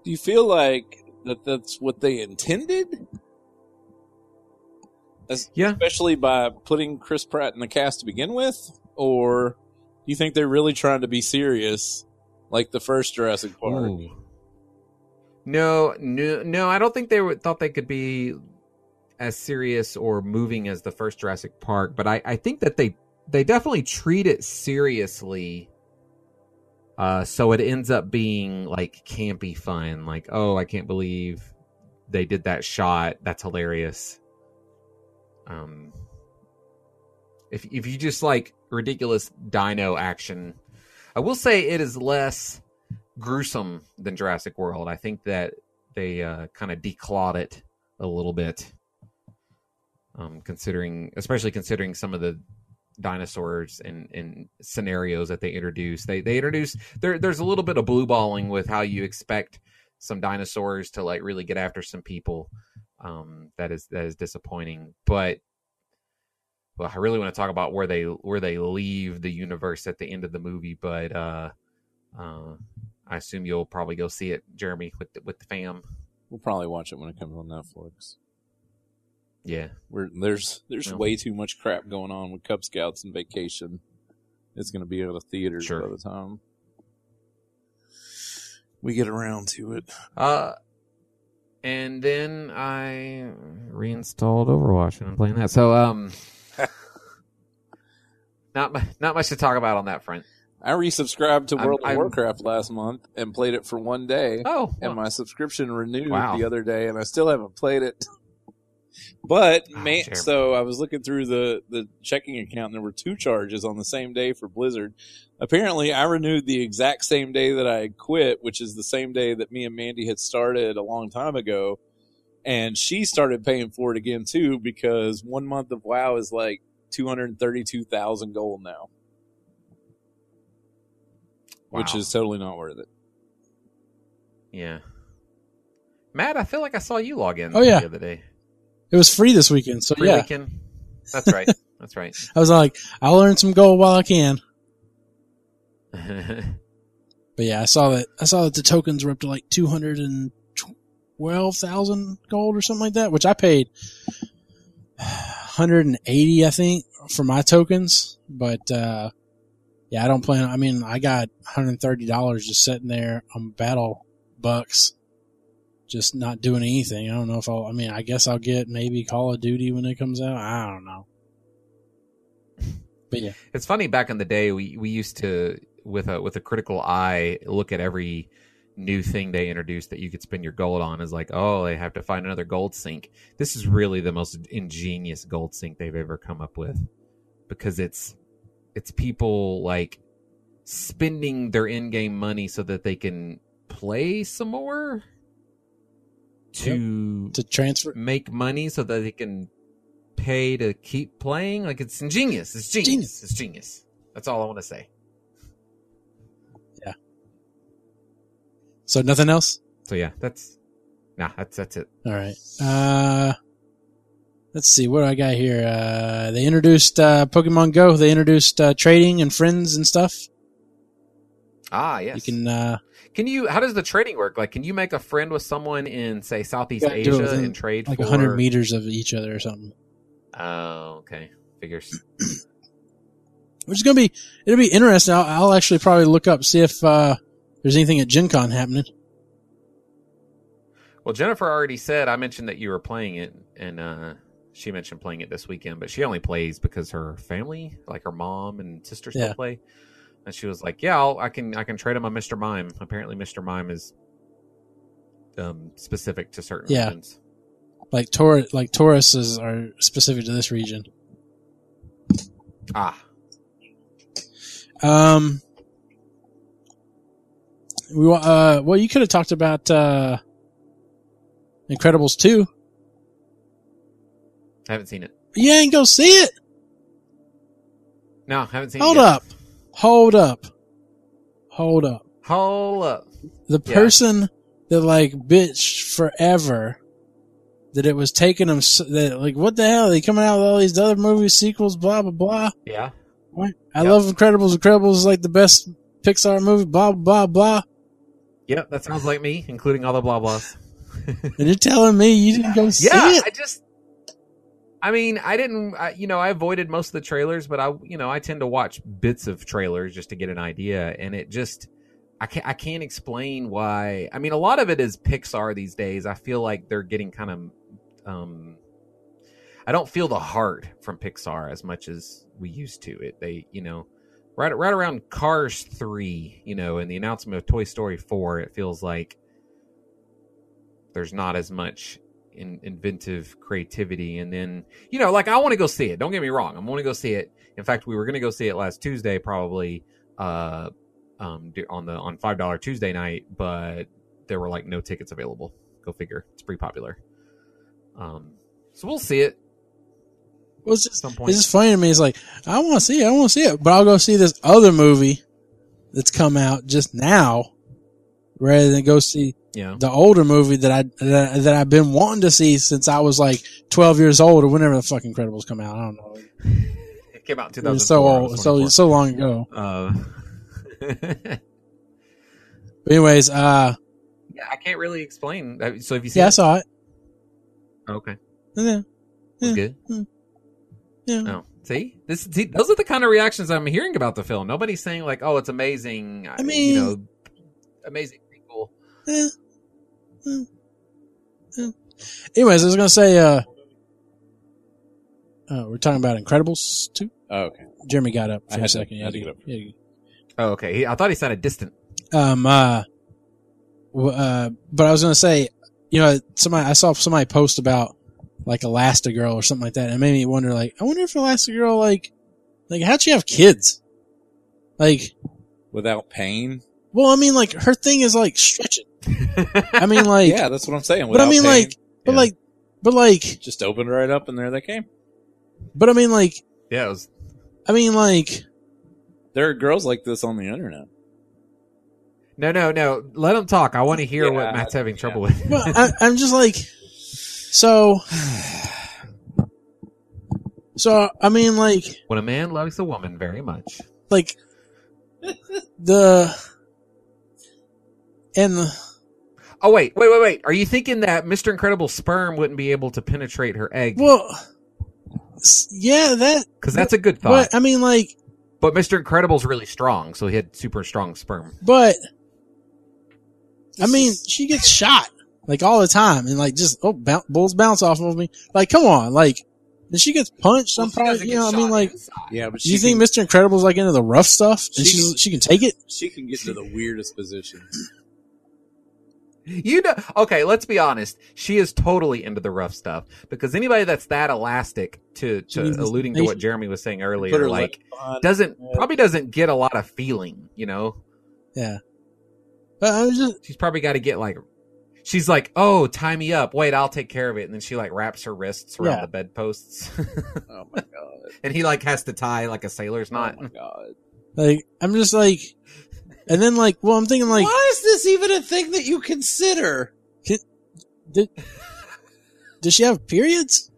do you feel like that that's what they intended? As- yeah Especially by putting Chris Pratt in the cast to begin with? Or do you think they're really trying to be serious like the first Jurassic Park? Ooh. no no no i don't think they were, thought they could be as serious or moving as the first jurassic park but i i think that they they definitely treat it seriously uh so it ends up being like campy fun like oh i can't believe they did that shot that's hilarious um if if you just like ridiculous dino action i will say it is less gruesome than jurassic world i think that they uh kind of declawed it a little bit um considering especially considering some of the dinosaurs and, and scenarios that they introduce. They they introduce there there's a little bit of blue balling with how you expect some dinosaurs to like really get after some people. Um, that is that is disappointing. But well, I really want to talk about where they where they leave the universe at the end of the movie. But uh, uh, I assume you'll probably go see it, Jeremy, with the, with the fam. We'll probably watch it when it comes on Netflix. Yeah, We're, there's there's Yeah. way too much crap going on with Cub Scouts and vacation. It's going to be out of theaters Sure. by the time we get around to it. Uh, and then I reinstalled Overwatch and I'm playing that. So um, not not much to talk about on that front. I resubscribed to I'm- World of I'm- Warcraft last month and played it for one day, Oh, and well, my subscription renewed Wow. the other day, and I still haven't played it. But Oh, man, Jeremy. so I was looking through the the checking account, and there were two charges on the same day for Blizzard. Apparently, I renewed the exact same day that I had quit, which is the same day that me and Mandy had started a long time ago. And she started paying for it again too, because one month of WoW is like two hundred thirty-two thousand gold now, which is totally not worth it. yeah. Matt, I feel like I saw you log in. Oh, yeah. the other day. It was free this weekend, so Free yeah. weekend. That's right. That's right. I was like, I'll earn some gold while I can. But yeah, I saw that. I saw that the tokens were up to like two hundred and twelve thousand gold or something like that, which I paid hundred and eighty, I think, for my tokens. But uh yeah, I don't plan. I mean, I got one hundred thirty dollars just sitting there on battle bucks, just not doing anything. I don't know if I'll. I mean, I guess I'll get maybe Call of Duty when it comes out. I don't know. But yeah, It's funny. Back in the day, we we used to with a with a critical eye look at every new thing they introduced that you could spend your gold on. Is like, oh, they have to find another gold sink. This is really the most ingenious gold sink they've ever come up with because it's it's people like spending their in-game money so that they can play some more to to transfer. make money so that they can pay to keep playing. Like it's ingenious. It's genius. Genius. It's genius. That's all I want to say. Yeah. So nothing else. So yeah, that's nah. That's that's it. All right. Uh, let's see. What do I got here? Uh, they introduced uh, Pokemon Go. They introduced uh, trading and friends and stuff. Ah, yes. You can. Uh, Can you? How does the trading work? Like, can you make a friend with someone in say Southeast gotta do it Asia within, and trade like for hundred meters of each other or something. Oh, okay. Figures. Which is gonna be. It'll be interesting. I'll, I'll actually probably look up see if uh, there's anything at Gen Con happening. Well, Jennifer already said I mentioned that you were playing it, and uh, she mentioned playing it this weekend, but she only plays because her family, like her mom and sister, still Yeah. play. And she was like, "Yeah, I'll, I can I can trade him on Mr. Mime. Apparently, Mr. Mime is um, specific to certain Yeah. regions. Like Taur like Tauroses are specific to this region. Ah, Um, we uh well you could have talked about uh Incredibles two. I haven't seen it. You ain't go see it. No, I haven't seen Hold it. yet. up, hold up, hold up. Hold up. The Yeah. person that like bitched forever that it was taking them s- that like what the hell are they coming out with all these other movie sequels blah blah blah. Yeah. What? I Yep. love Incredibles. Incredibles is like the best Pixar movie. Blah blah blah. Yep, that sounds like me, including all the blah blahs. And you're telling me you didn't go see it. yeah, it? I just. I mean, I didn't. I, you know, I avoided most of the trailers, but I, you know, I tend to watch bits of trailers just to get an idea, and it just. I can't. I can't explain why. I mean, a lot of it is Pixar these days. I feel like they're getting kind of. Um, I don't feel the heart from Pixar as much as we used to. It. They, you know, right right around Cars three, you know, and the announcement of Toy Story four, it feels like there's not as much in, inventive creativity. And then, you know, like I want to go see it. Don't get me wrong. I'm going to go see it. In fact, we were going to go see it last Tuesday, probably uh, um, on the on five dollar Tuesday night, but there were like no tickets available. Go figure. It's pretty popular. Um, so we'll see it Well, it's just, it's just funny to me. It's like I want to see it. I want to see it, but I'll go see this other movie that's come out just now, rather than go see yeah. the older movie that I that, that I've been wanting to see since I was like 12 years old or whenever the fucking Incredibles come out. I don't know. It came out in It was so old, so so long ago. Uh, But anyways, uh, yeah, I can't really explain. Uh, So if you see yeah, I saw it. okay, Yeah, it was Yeah. good. yeah. No. See, this see, those are the kind of reactions I'm hearing about the film. Nobody's saying like, "Oh, it's amazing." I mean- you know, amazing sequel. Eh. Anyways, I was gonna say, uh, uh, we're talking about Incredibles too. Oh, okay. Jeremy got up I for a had to- second. I had to Yeah, get up. yeah. Oh, okay. He, I thought he sounded distant. Um, uh, w- uh, but I was gonna say, you know, somebody I saw somebody post about like Elastigirl or something like that, and it made me wonder, like, I wonder if Elastigirl, like, like how'd she have kids? Like, Without pain. well, I mean, like her thing is like stretching. I mean, like, yeah, that's what I'm saying. but I mean, pain, like, but yeah. like, but like, just opened right up and there they came. but I mean, like, yeah, it was. I mean, like, There are girls like this on the internet. No, no, no. Let him talk. I want to hear Yeah, what Matt's having yeah. trouble with. well, I, I'm just like, so, so I mean, like, when a man loves a woman very much. like the and the Oh wait, wait, wait, wait. Are you thinking that Mr. Incredible sperm wouldn't be able to penetrate her egg? well, yeah, that. Because that's a good thought. But I mean, like, But Mr. Incredible's really strong, so he had super strong sperm. but I mean, she gets shot like all the time, and like just oh, boun bulls bounce off of me. Like, come on, like, and she gets punched. I'm probably, you know, I mean, like, Yeah, but do you think Mr. Incredible's like into the rough stuff, and She- she's she can take it? she can get to the weirdest positions? You know, okay, let's be honest. She is totally into the rough stuff because anybody that's that elastic to, to alluding to what. Jeremy was saying earlier, like doesn't Yeah. probably doesn't get a lot of feeling. You know, Yeah, but I was just she's probably got to get like, she's like, oh, tie me up. Wait, I'll take care of it. And then she like wraps her wrists around Yeah. the bedposts, Oh my god! and he like has to tie like a sailor's knot. Oh my god! like I'm just like, and then like, well, I'm thinking like, Why is this even a thing that you consider? did does she have periods?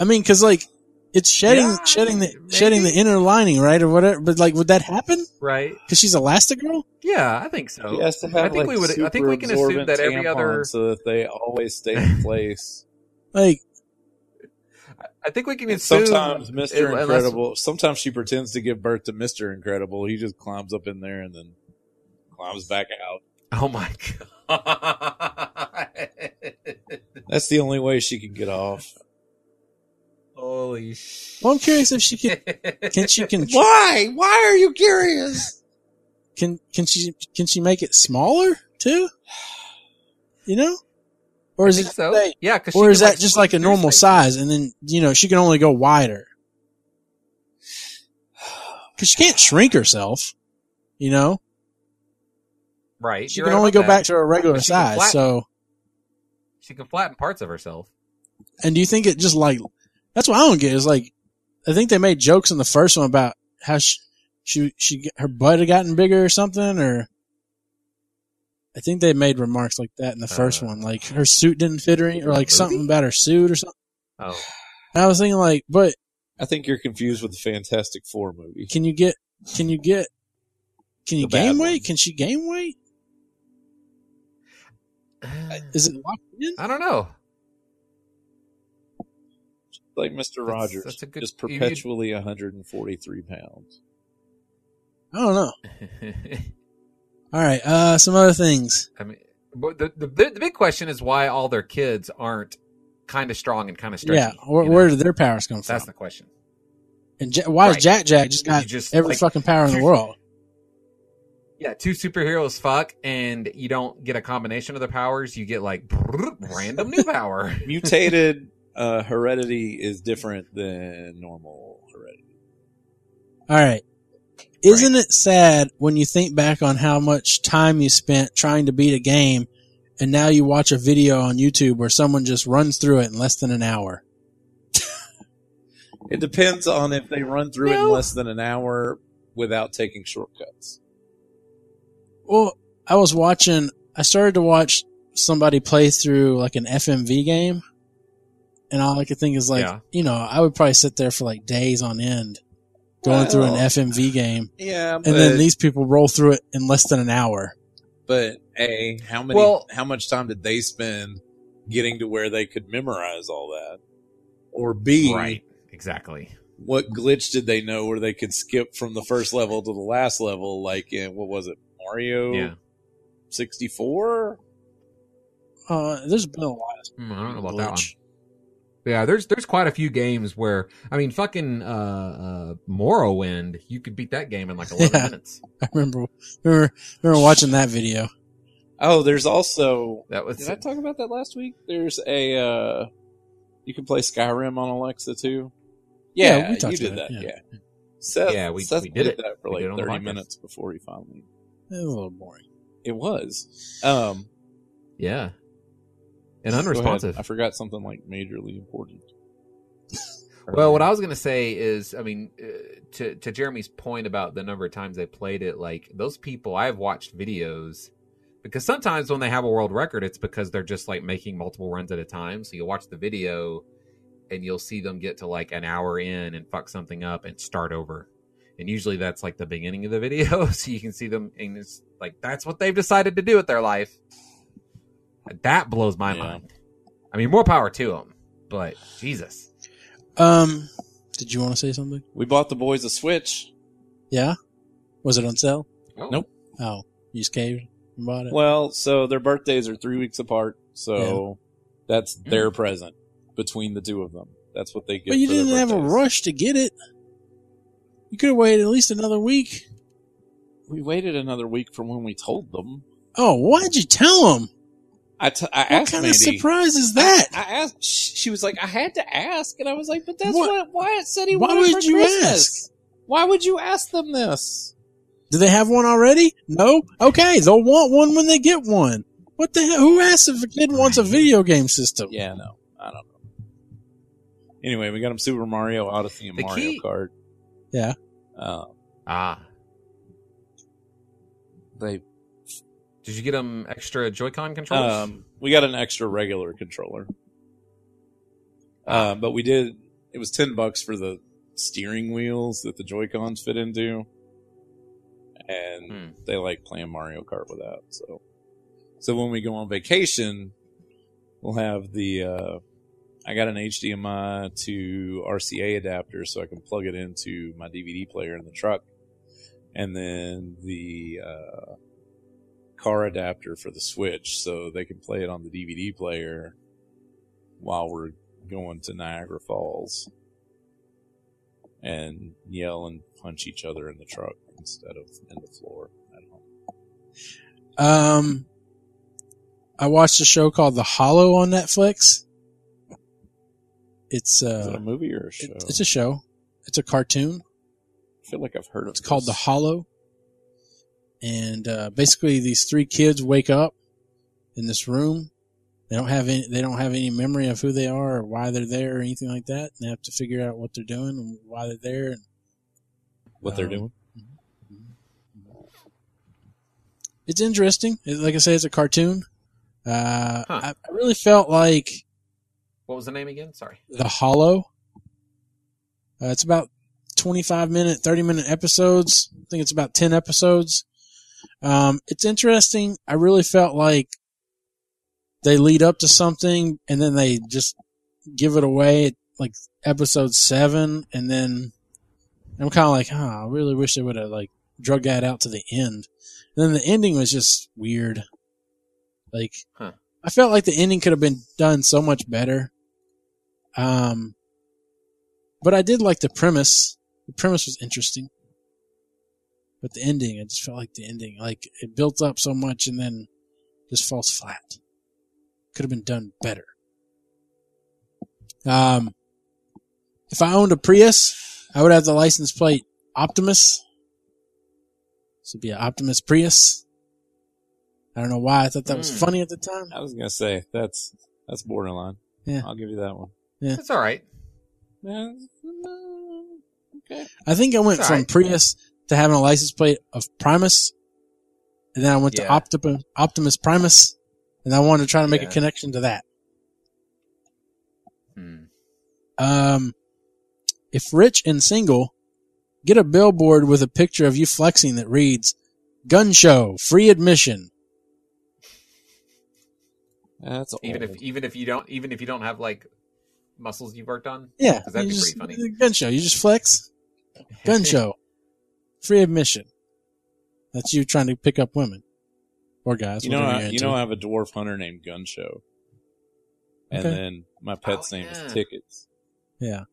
I mean, because like it's shedding, Yeah, shedding the maybe. shedding the inner lining, right, or whatever. But like, would that happen? Right? Because she's Elastigirl. Yeah, I think so. She has to have I think like, we would- I think we can super assume that absorbent every other- tampons so that they always stay in place. Like, I think we can assume. sometimes Mister unless- Incredible. Sometimes she pretends to give birth to Mister Incredible. He just climbs up in there and then climbs back out. Oh my god! That's the only way she can get off. Holy shit! well, I'm curious if she can. Can she can? Why? Why are you curious? can can she can she make it smaller too? You know, or is it so? say- Yeah, because or is that just like a normal size, and then you know she can only go wider because she can't shrink herself. You know, Right. she you're can right only go that. back to her regular But she can size. So, She can flatten parts of herself. and do you think it just like that's what I don't get is like I think they made jokes in the first one about how she she she her butt had gotten bigger or something, or I think they made remarks like that in the first Uh, one, like her suit didn't fit her, or like movie? something about her suit or something. Oh, And I was thinking like, but I think you're confused with the Fantastic Four movie. can you get can you get can you The bad gain one. weight? Can she gain weight? Is it locked in? I don't know. Like Mr. Rogers, that's a good- just you- you- perpetually 143 pounds. I don't know. All right, uh, some other things. I mean, but the, the the the big question is why all their kids aren't kind of strong and kind of stretchy. yeah, where, you know? where did their powers come from? That's the question. And Ja- why Right. is Jack Jack just got just, every like- fucking power in the world? Yeah, two superheroes fuck, and you don't get a combination of the powers. You get like random new power. Mutated uh, heredity is different than normal heredity. All right. Isn't it sad when you think back on how much time you spent trying to beat a game and now you watch a video on YouTube where someone just runs through it in less than an hour? It depends on if they run through it in less than an hour without taking shortcuts. Well, I was watching, I started to watch somebody play through like an FMV game. And all I could think is like, Yeah. you know, I would probably sit there for like days on end going through an FMV game. Yeah, And then these people roll through it in less than an hour. but a how many? Well- how much time did they spend getting to where they could memorize all that? Or b right. Exactly. what glitch did they know where they could skip from the first level to the last level? Like in what was it, Mario Yeah. sixty four? Uh, there's been a lot of Hmm, I don't know about that one. Glitch. Yeah, there's there's quite a few games where I mean, fucking uh, uh, Morrowind, you could beat that game in like 11 Yeah. minutes. I remember, remember, remember watching that video. Oh, there's also That was Did I talk about that last week? There's a uh you can play Skyrim on Alexa too. Yeah, Yeah, we talked you did about that. it, Yeah. Seth, Yeah, we- Seth we did played it. that for We like did it on the 30 podcast. minutes before he finally. It was a little boring. It was. Um, yeah, and unresponsive. I forgot something like majorly important. Well, what I was going to say is, I mean, uh, to to Jeremy's point about the number of times they played it, like those people, I've watched videos because sometimes when they have a world record, it's because they're just like making multiple runs at a time. So you'll watch the video and you'll see them get to like an hour in and fuck something up and start over. And usually that's like the beginning of the video, so you can see them, and it's like that's what they've decided to do with their life. That blows my Yeah. mind. I mean, more power to them, but Jesus. Um, did you want to say something? We bought the boys a Switch. Yeah. Was it on sale? Oh. Nope. Oh, you just caved and bought it. Well, so their birthdays are three weeks apart, so that's their present between the two of them. That's what they get. but you for didn't have a rush to get it. You could have waited at least another week. We waited another week from when we told them. Oh, why'd you tell them? I, t- I What asked kind Mandy. of surprise is that? I, I asked. She was like, "I had to ask," and I was like, "But that's What- what, Wyatt said he wanted to ask. Why wanted would for you Christmas. Why would you ask them this?" Do they have one already? No. Okay, they'll want one when they get one. What the hell? Who asks if a kid wants a video game system? Yeah, no, I don't know. Anyway, we got him Super Mario Odyssey and The Mario key- Kart. Yeah. Uh, Ah, they did you get them extra Joy-Con controllers? um, we got an extra regular controller. Uh, but we did. It was ten bucks for the steering wheels that the Joy Cons fit into, and Hmm. they like playing Mario Kart with that. So, so when we go on vacation, we'll have the. Uh, I got an HDMI to RCA adapter, so I can plug it into my DVD player in the truck, and then the uh, car adapter for the Switch, so they can play it on the DVD player while we're going to Niagara Falls and yell and punch each other in the truck instead of in the floor at home. Um, I watched a show called The Hollow on Netflix. It's Is it uh, a movie or a show? it- it's a show. It's a cartoon. I feel like I've heard of It's called The. Hollow. And uh, basically, these three kids wake up in this room. They don't have any. They don't have any memory of who they are or why they're there or anything like that. And they have to figure out what they're doing and why they're there. And what they're um, doing. it's interesting. Like I say, it's a cartoon. Uh, Huh. I, I really felt like What was the name again? Sorry. The Hollow. Uh, it's about 25 minute, 30 minute episodes. I think it's about 10 episodes. Um, it's interesting. I really felt like they lead up to something and then they just give it away at like episode seven. And then I'm kind of like, huh, I really wish they would have like drug that out to the end. And then the ending was just weird. Like, Huh. I felt like the ending could have been done so much better. Um, but I did like the premise. The premise was interesting. But the ending, I just felt like the ending, like it built up so much and then just falls flat. Could have been done better. Um, if I owned a Prius, I would have the license plate Optimus. This would be an Optimus Prius. I don't know why. I thought that was Mm. funny at the time. I was gonna say that's that's borderline. Yeah. I'll give you that one. It's all right. Yeah, okay. I think I went It's from alright. Prius to having a license plate of Primus, and then I went to Yeah. Optimus, Optimus Primus, and I wanted to try to make Yeah. a connection to that. Hmm. Um, if rich and single, get a billboard with a picture of you flexing that reads "Gun Show, Free Admission." That's Even if even if you don't even if you don't have like muscles you've worked on. Yeah, that'd be just- pretty funny. Gun Show, you just flex. Gun Show, free admission. That's you trying to pick up women or guys. you know, I, you're you know. I have a dwarf hunter named Gun Show, and Okay. then my pet's Oh, name yeah. is Tickets. Yeah.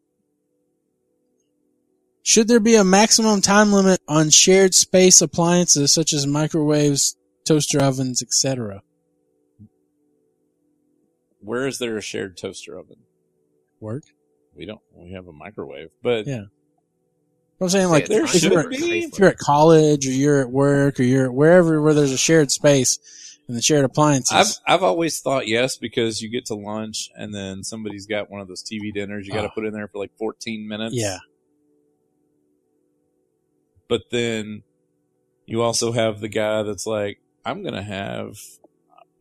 Should there be a maximum time limit on shared space appliances such as microwaves, toaster ovens, etc.? Where is there a shared toaster oven? Work. We don't. We have a microwave, but Yeah. I'm saying like Say it's if there you're, should at, be. if you're at college or you're at work or you're wherever where there's a shared space and the shared appliances. I've I've always thought yes because you get to lunch and then somebody's got one of those TV dinners you got to Ah. put in there for like 14 minutes. yeah. But then you also have the guy that's like, I'm gonna have,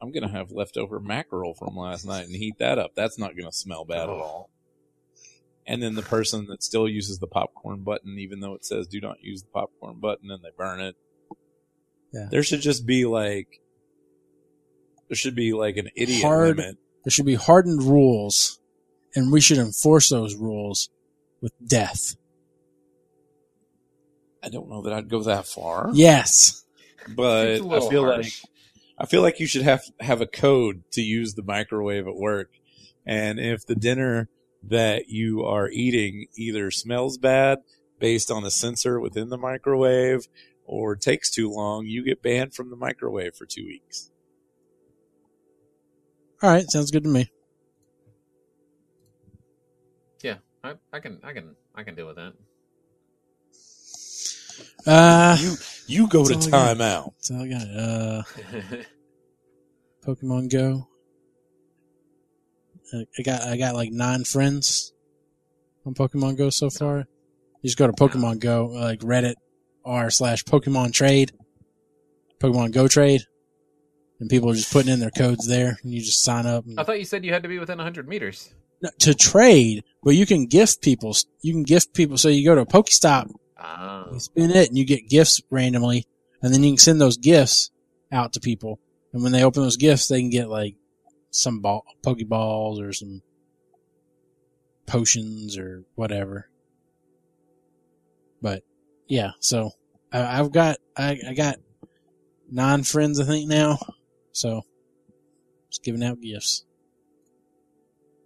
I'm gonna have leftover mackerel from last night and heat that up. That's not gonna smell bad Oh. at all. And then the person that still uses the popcorn button, even though it says do not use the popcorn button, and they burn it. Yeah. There should just be like, there should be like an idiot Hard- limit. There should be hardened rules and we should enforce those rules with death. I don't know that I'd go that far. Yes. but I a I little feel like. I feel like you should have have a code to use the microwave at work. And if the dinner that you are eating either smells bad based on a sensor within the microwave or takes too long, you get banned from the microwave for two weeks. All right. Sounds good to me. Yeah, I, I can I can I can deal with that. Uh, You you go to That's all timeout. that's all I got. Uh, Pokemon Go. I got I got like nine friends on Pokemon Go so far. You just go to Pokemon Go, like Reddit r slash Pokemon Trade, Pokemon Go Trade, and people are just putting in their codes there, and you just sign up and, I thought you said you had to be within 100 meters. No, to trade. But you can gift people. You can gift people. So you go to a Pokestop, Oh. you spin it, and you get gifts randomly, and then you can send those gifts out to people. And when they open those gifts, they can get like some ball, Pokeballs or some potions or whatever. But yeah, so I, I've got I, I got nine friends I think now, so just giving out gifts.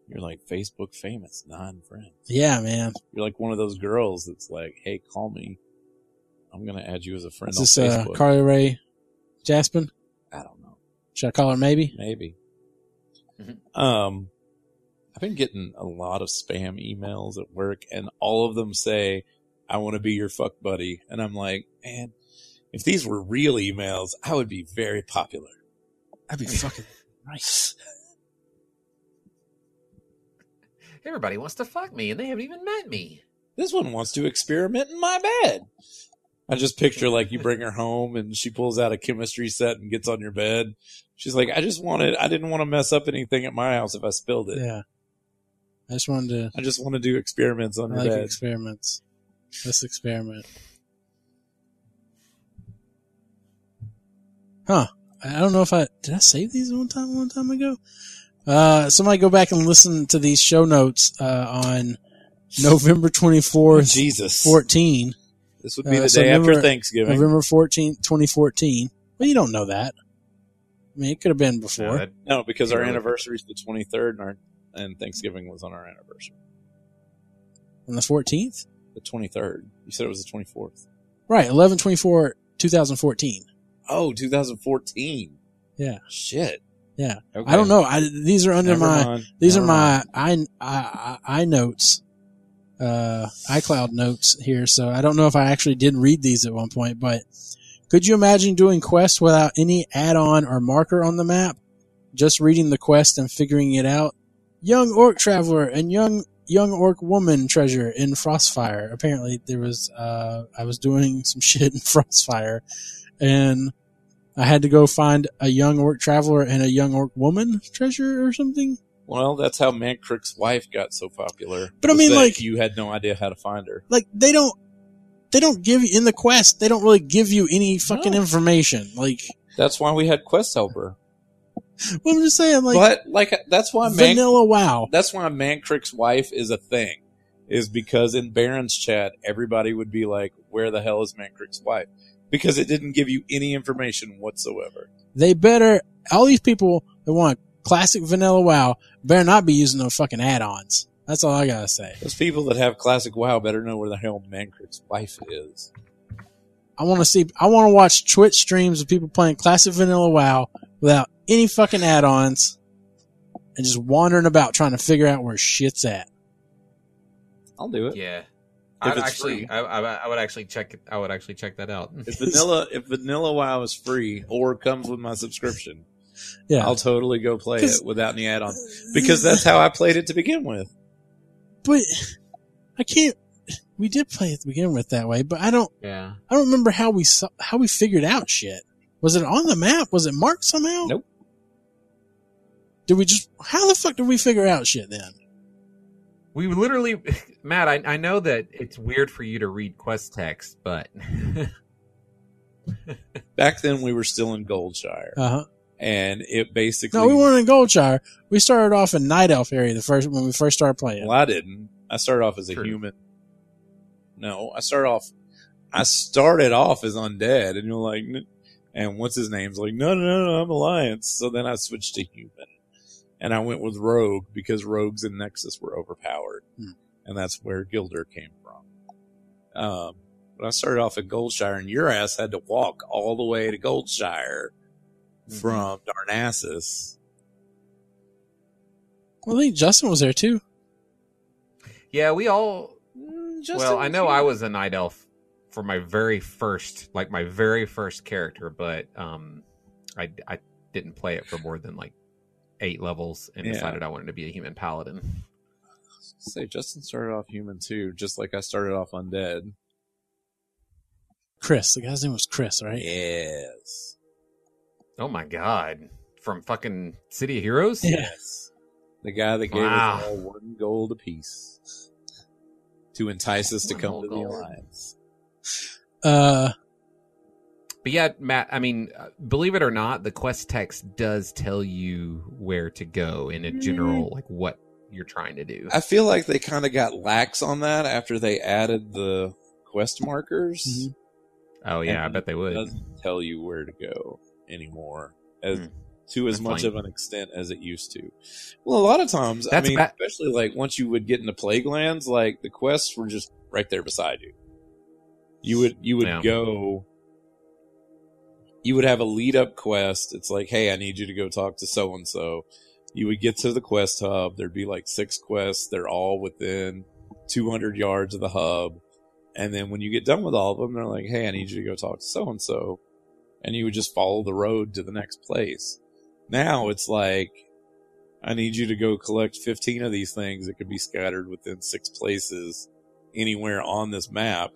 You're like Facebook famous, nine friends. Yeah, man. You're like one of those girls that's like, "Hey, call me. I'm gonna add you as a friend Is this uh, Facebook." Carly Rae Jepsen? I don't know. Should I call her maybe? Maybe. Mhm. Um, I've been getting a lot of spam emails at work, and all of them say, "I want to be your fuck buddy," and I'm like, man, if these were real emails, I would be very popular. I'd be fucking nice. Everybody wants to fuck me, and they haven't even met me. This one wants to experiment in my bed. I just picture like you bring her home and she pulls out a chemistry set and gets on your bed. She's like, I just wanted, I didn't want to mess up anything at my house if I spilled it. Yeah. I just wanted to I just want to do experiments on I your like bed. experiments. Let's experiment. Huh. I don't know if I did I save these one time one time ago. Uh somebody go back and listen to these show notes uh on November twenty fourth, Jesus. fourteen. This would be Uh, the so day after Thanksgiving. November fourteenth, twenty fourteen. Well you don't know that. I mean it could have been before. No, that- no, because our Really? anniversary is the 23rd and our and Thanksgiving was on our anniversary. On the fourteenth? The 23rd. You said it was the 24th. Right, eleven twenty four, two thousand fourteen. Oh, 2014. Yeah. Shit. Yeah. Okay. I don't know. I, these are under Never my mind. These Never are my mind. i i i notes, uh, iCloud notes here. So I don't know if I actually did read these at one point, but could you imagine doing quests without any add-on or marker on the map? Just reading the quest and figuring it out. Young orc traveler and young young orc woman treasure in Frostfire. Apparently there was uh I was doing some shit in Frostfire and I had to go find a young orc traveler and a young orc woman treasure or something. Well, that's how Mankrik's wife got so popular. But I mean, like- you had no idea how to find her. like they don't they don't give you in the quest they don't really give you any fucking No. information like That's why we had Quest Helper. well, i'm just saying like but like that's why Man- vanilla wow that's why Mankrik's wife is a thing. Is because in Barrens chat, everybody would be like, "Where the hell is Mankrik's wife?" Because it didn't give you any information whatsoever. they better all these people that want classic vanilla wow better not be using no fucking add-ons that's all i gotta say Those people that have classic WoW better know where the hell Mankrik's wife is. i want to see i want to watch twitch streams of people playing classic vanilla wow without any fucking add-ons and just wandering about trying to figure out where shit's at I'll do it. yeah. If I it's actually, free. I, I, I would actually check. I would actually check that out. If vanilla, if vanilla WoW is free or comes with my subscription, yeah I'll totally go play it without any add-ons because that's how I played it to begin with. but i can't we did play it to begin with that way but i don't yeah. I don't remember how we saw, how we figured out shit. Was it on the map? Was it marked somehow? Nope. Did we just how the fuck did we figure out shit then? We literally, Matt. I, I know that it's weird for you to read quest text, but Back then, we were still in Goldshire, Uh huh. And it basically. No, we weren't in Goldshire. We started off in Night Elf area the first when we first started playing. Well, I didn't. I started off as a True. human. No, I started off. I started off as undead, and you're like, "N-" and what's his name's like, no, no, no, no, I'm Alliance. So then I switched to human, and I went with Rogue because Rogues and Nexus were overpowered, Hmm. and that's where Gilder came from. Um, but I started off at Goldshire, and your ass had to walk all the way to Goldshire Mhm. from Darnassus. Well, I think Justin was there too. yeah, we all. Mm, Justin well, I know here. I was a night elf for my very first, like my very first character, but um, I I didn't play it for more than like eight levels and Yeah. decided I wanted to be a human paladin. Say Justin started off human too, just like I started off undead. Chris, the guy's name was Chris, right? Yes. Oh my god! From fucking City of Heroes. Yes. The guy that gave Wow. us all one gold apiece to entice us to One come to the alliance. Uh, But yeah, Matt, I mean, uh, believe it or not, the quest text does tell you where to go in a general, like what you're trying to do. I feel like they kind of got lax on that after they added the quest markers. Mhm. Oh yeah, I bet they It would. doesn't tell you where to go anymore. As, Hmm. To as That's much of an extent as it used to. Well, a lot of times, That's I mean, especially like once you would get into plague lands, like the quests were just right there beside you. You would you would Yeah. go you would have a lead up quest. It's like, hey, I need you to go talk to so and so. You would get to the quest hub. There'd be like six quests. They're all within 200 yards of the hub. And then when you get done with all of them, they're like, hey, I need you to go talk to so and so. And you would just follow the road to the next place. Now it's like, I need you to go collect 15 of these things that could be scattered within six places anywhere on this map.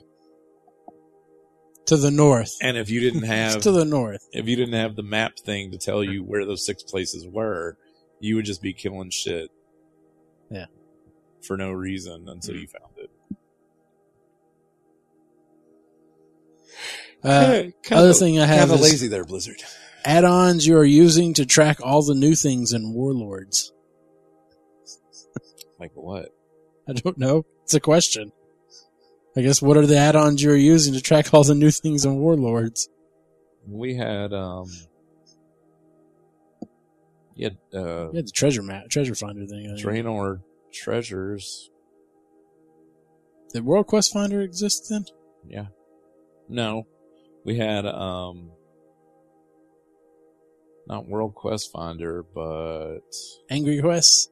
To the north. And if you didn't have to the north. if you didn't have the map thing to tell you where those six places were, you would just be killing shit. Yeah. For no reason until mm. you found it. Uh, other thing I have Kinda is lazy there, Blizzard. add-ons you are using to track all the new things in Warlords. Like what? I don't know. It's a question. I guess what are the add-ons you're using to track all the new things in Warlords? We had um you had uh You had the treasure map, treasure finder thing. I think. Draenor treasures. Did World Quest Finder exist then? Yeah. No. We had um not World Quest Finder, but Angry Quest.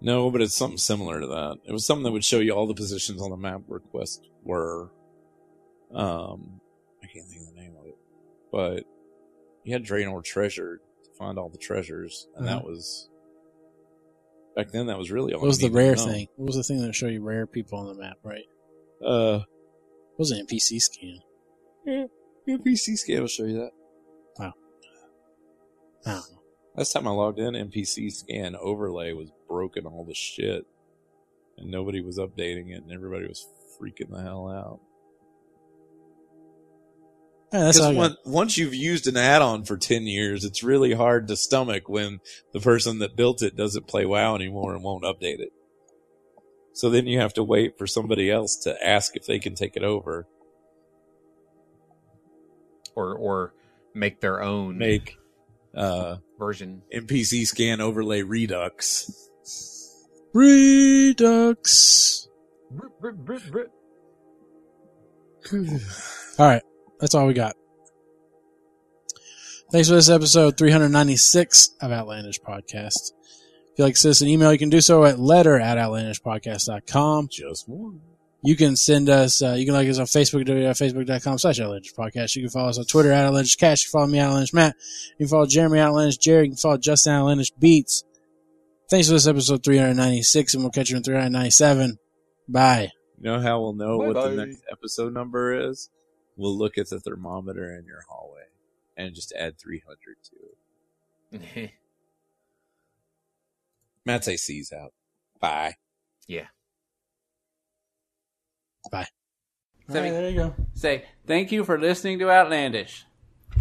No, but it's something similar to that. It was something that would show you all the positions on the map where quests were. Um, I can't think of the name of it, but you had Draenor treasure to find all the treasures, and that was back then. That was really all. What was the rare thing? What was the thing that would show you rare people on the map? Right? Uh, What was an NPC scan? Your PC scale will show you that. Wow. don't. Last time I logged in, NPC scan overlay was broken all the shit, and nobody was updating it, and everybody was freaking the hell out. Yeah, that's all I Because got. once, once you've used an add-on for 10 years, it's really hard to stomach when the person that built it doesn't play WoW anymore and won't update it. So then you have to wait for somebody else to ask if they can take it over. Or or make their own Make uh, version. NPC scan overlay Redux. Redux. All right, that's all we got. Thanks for this episode 396 of Outlandish Podcast. If you'd like to send us an email, you can do so at letter at outlandishpodcast.com. Just one. You can send us, uh, you can like us on Facebook, facebook.com slash Outlandish Podcast. You can follow us on Twitter at Outlandish Cash. You can follow me, Outlandish Matt. You can follow Jeremy Outlandish Jerry. You can follow Justin Outlandish Beats. Thanks for this episode 396, and we'll catch you in 397. Bye. You know how we'll know what the Bye-bye. next episode number is? We'll look at the thermometer in your hallway and just add 300 to it. Matt's AC's out. Bye. All Sammy. right, there you go. Say, thank you for listening to Outlandish.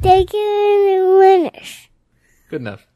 Thank you, Outlandish. Good enough.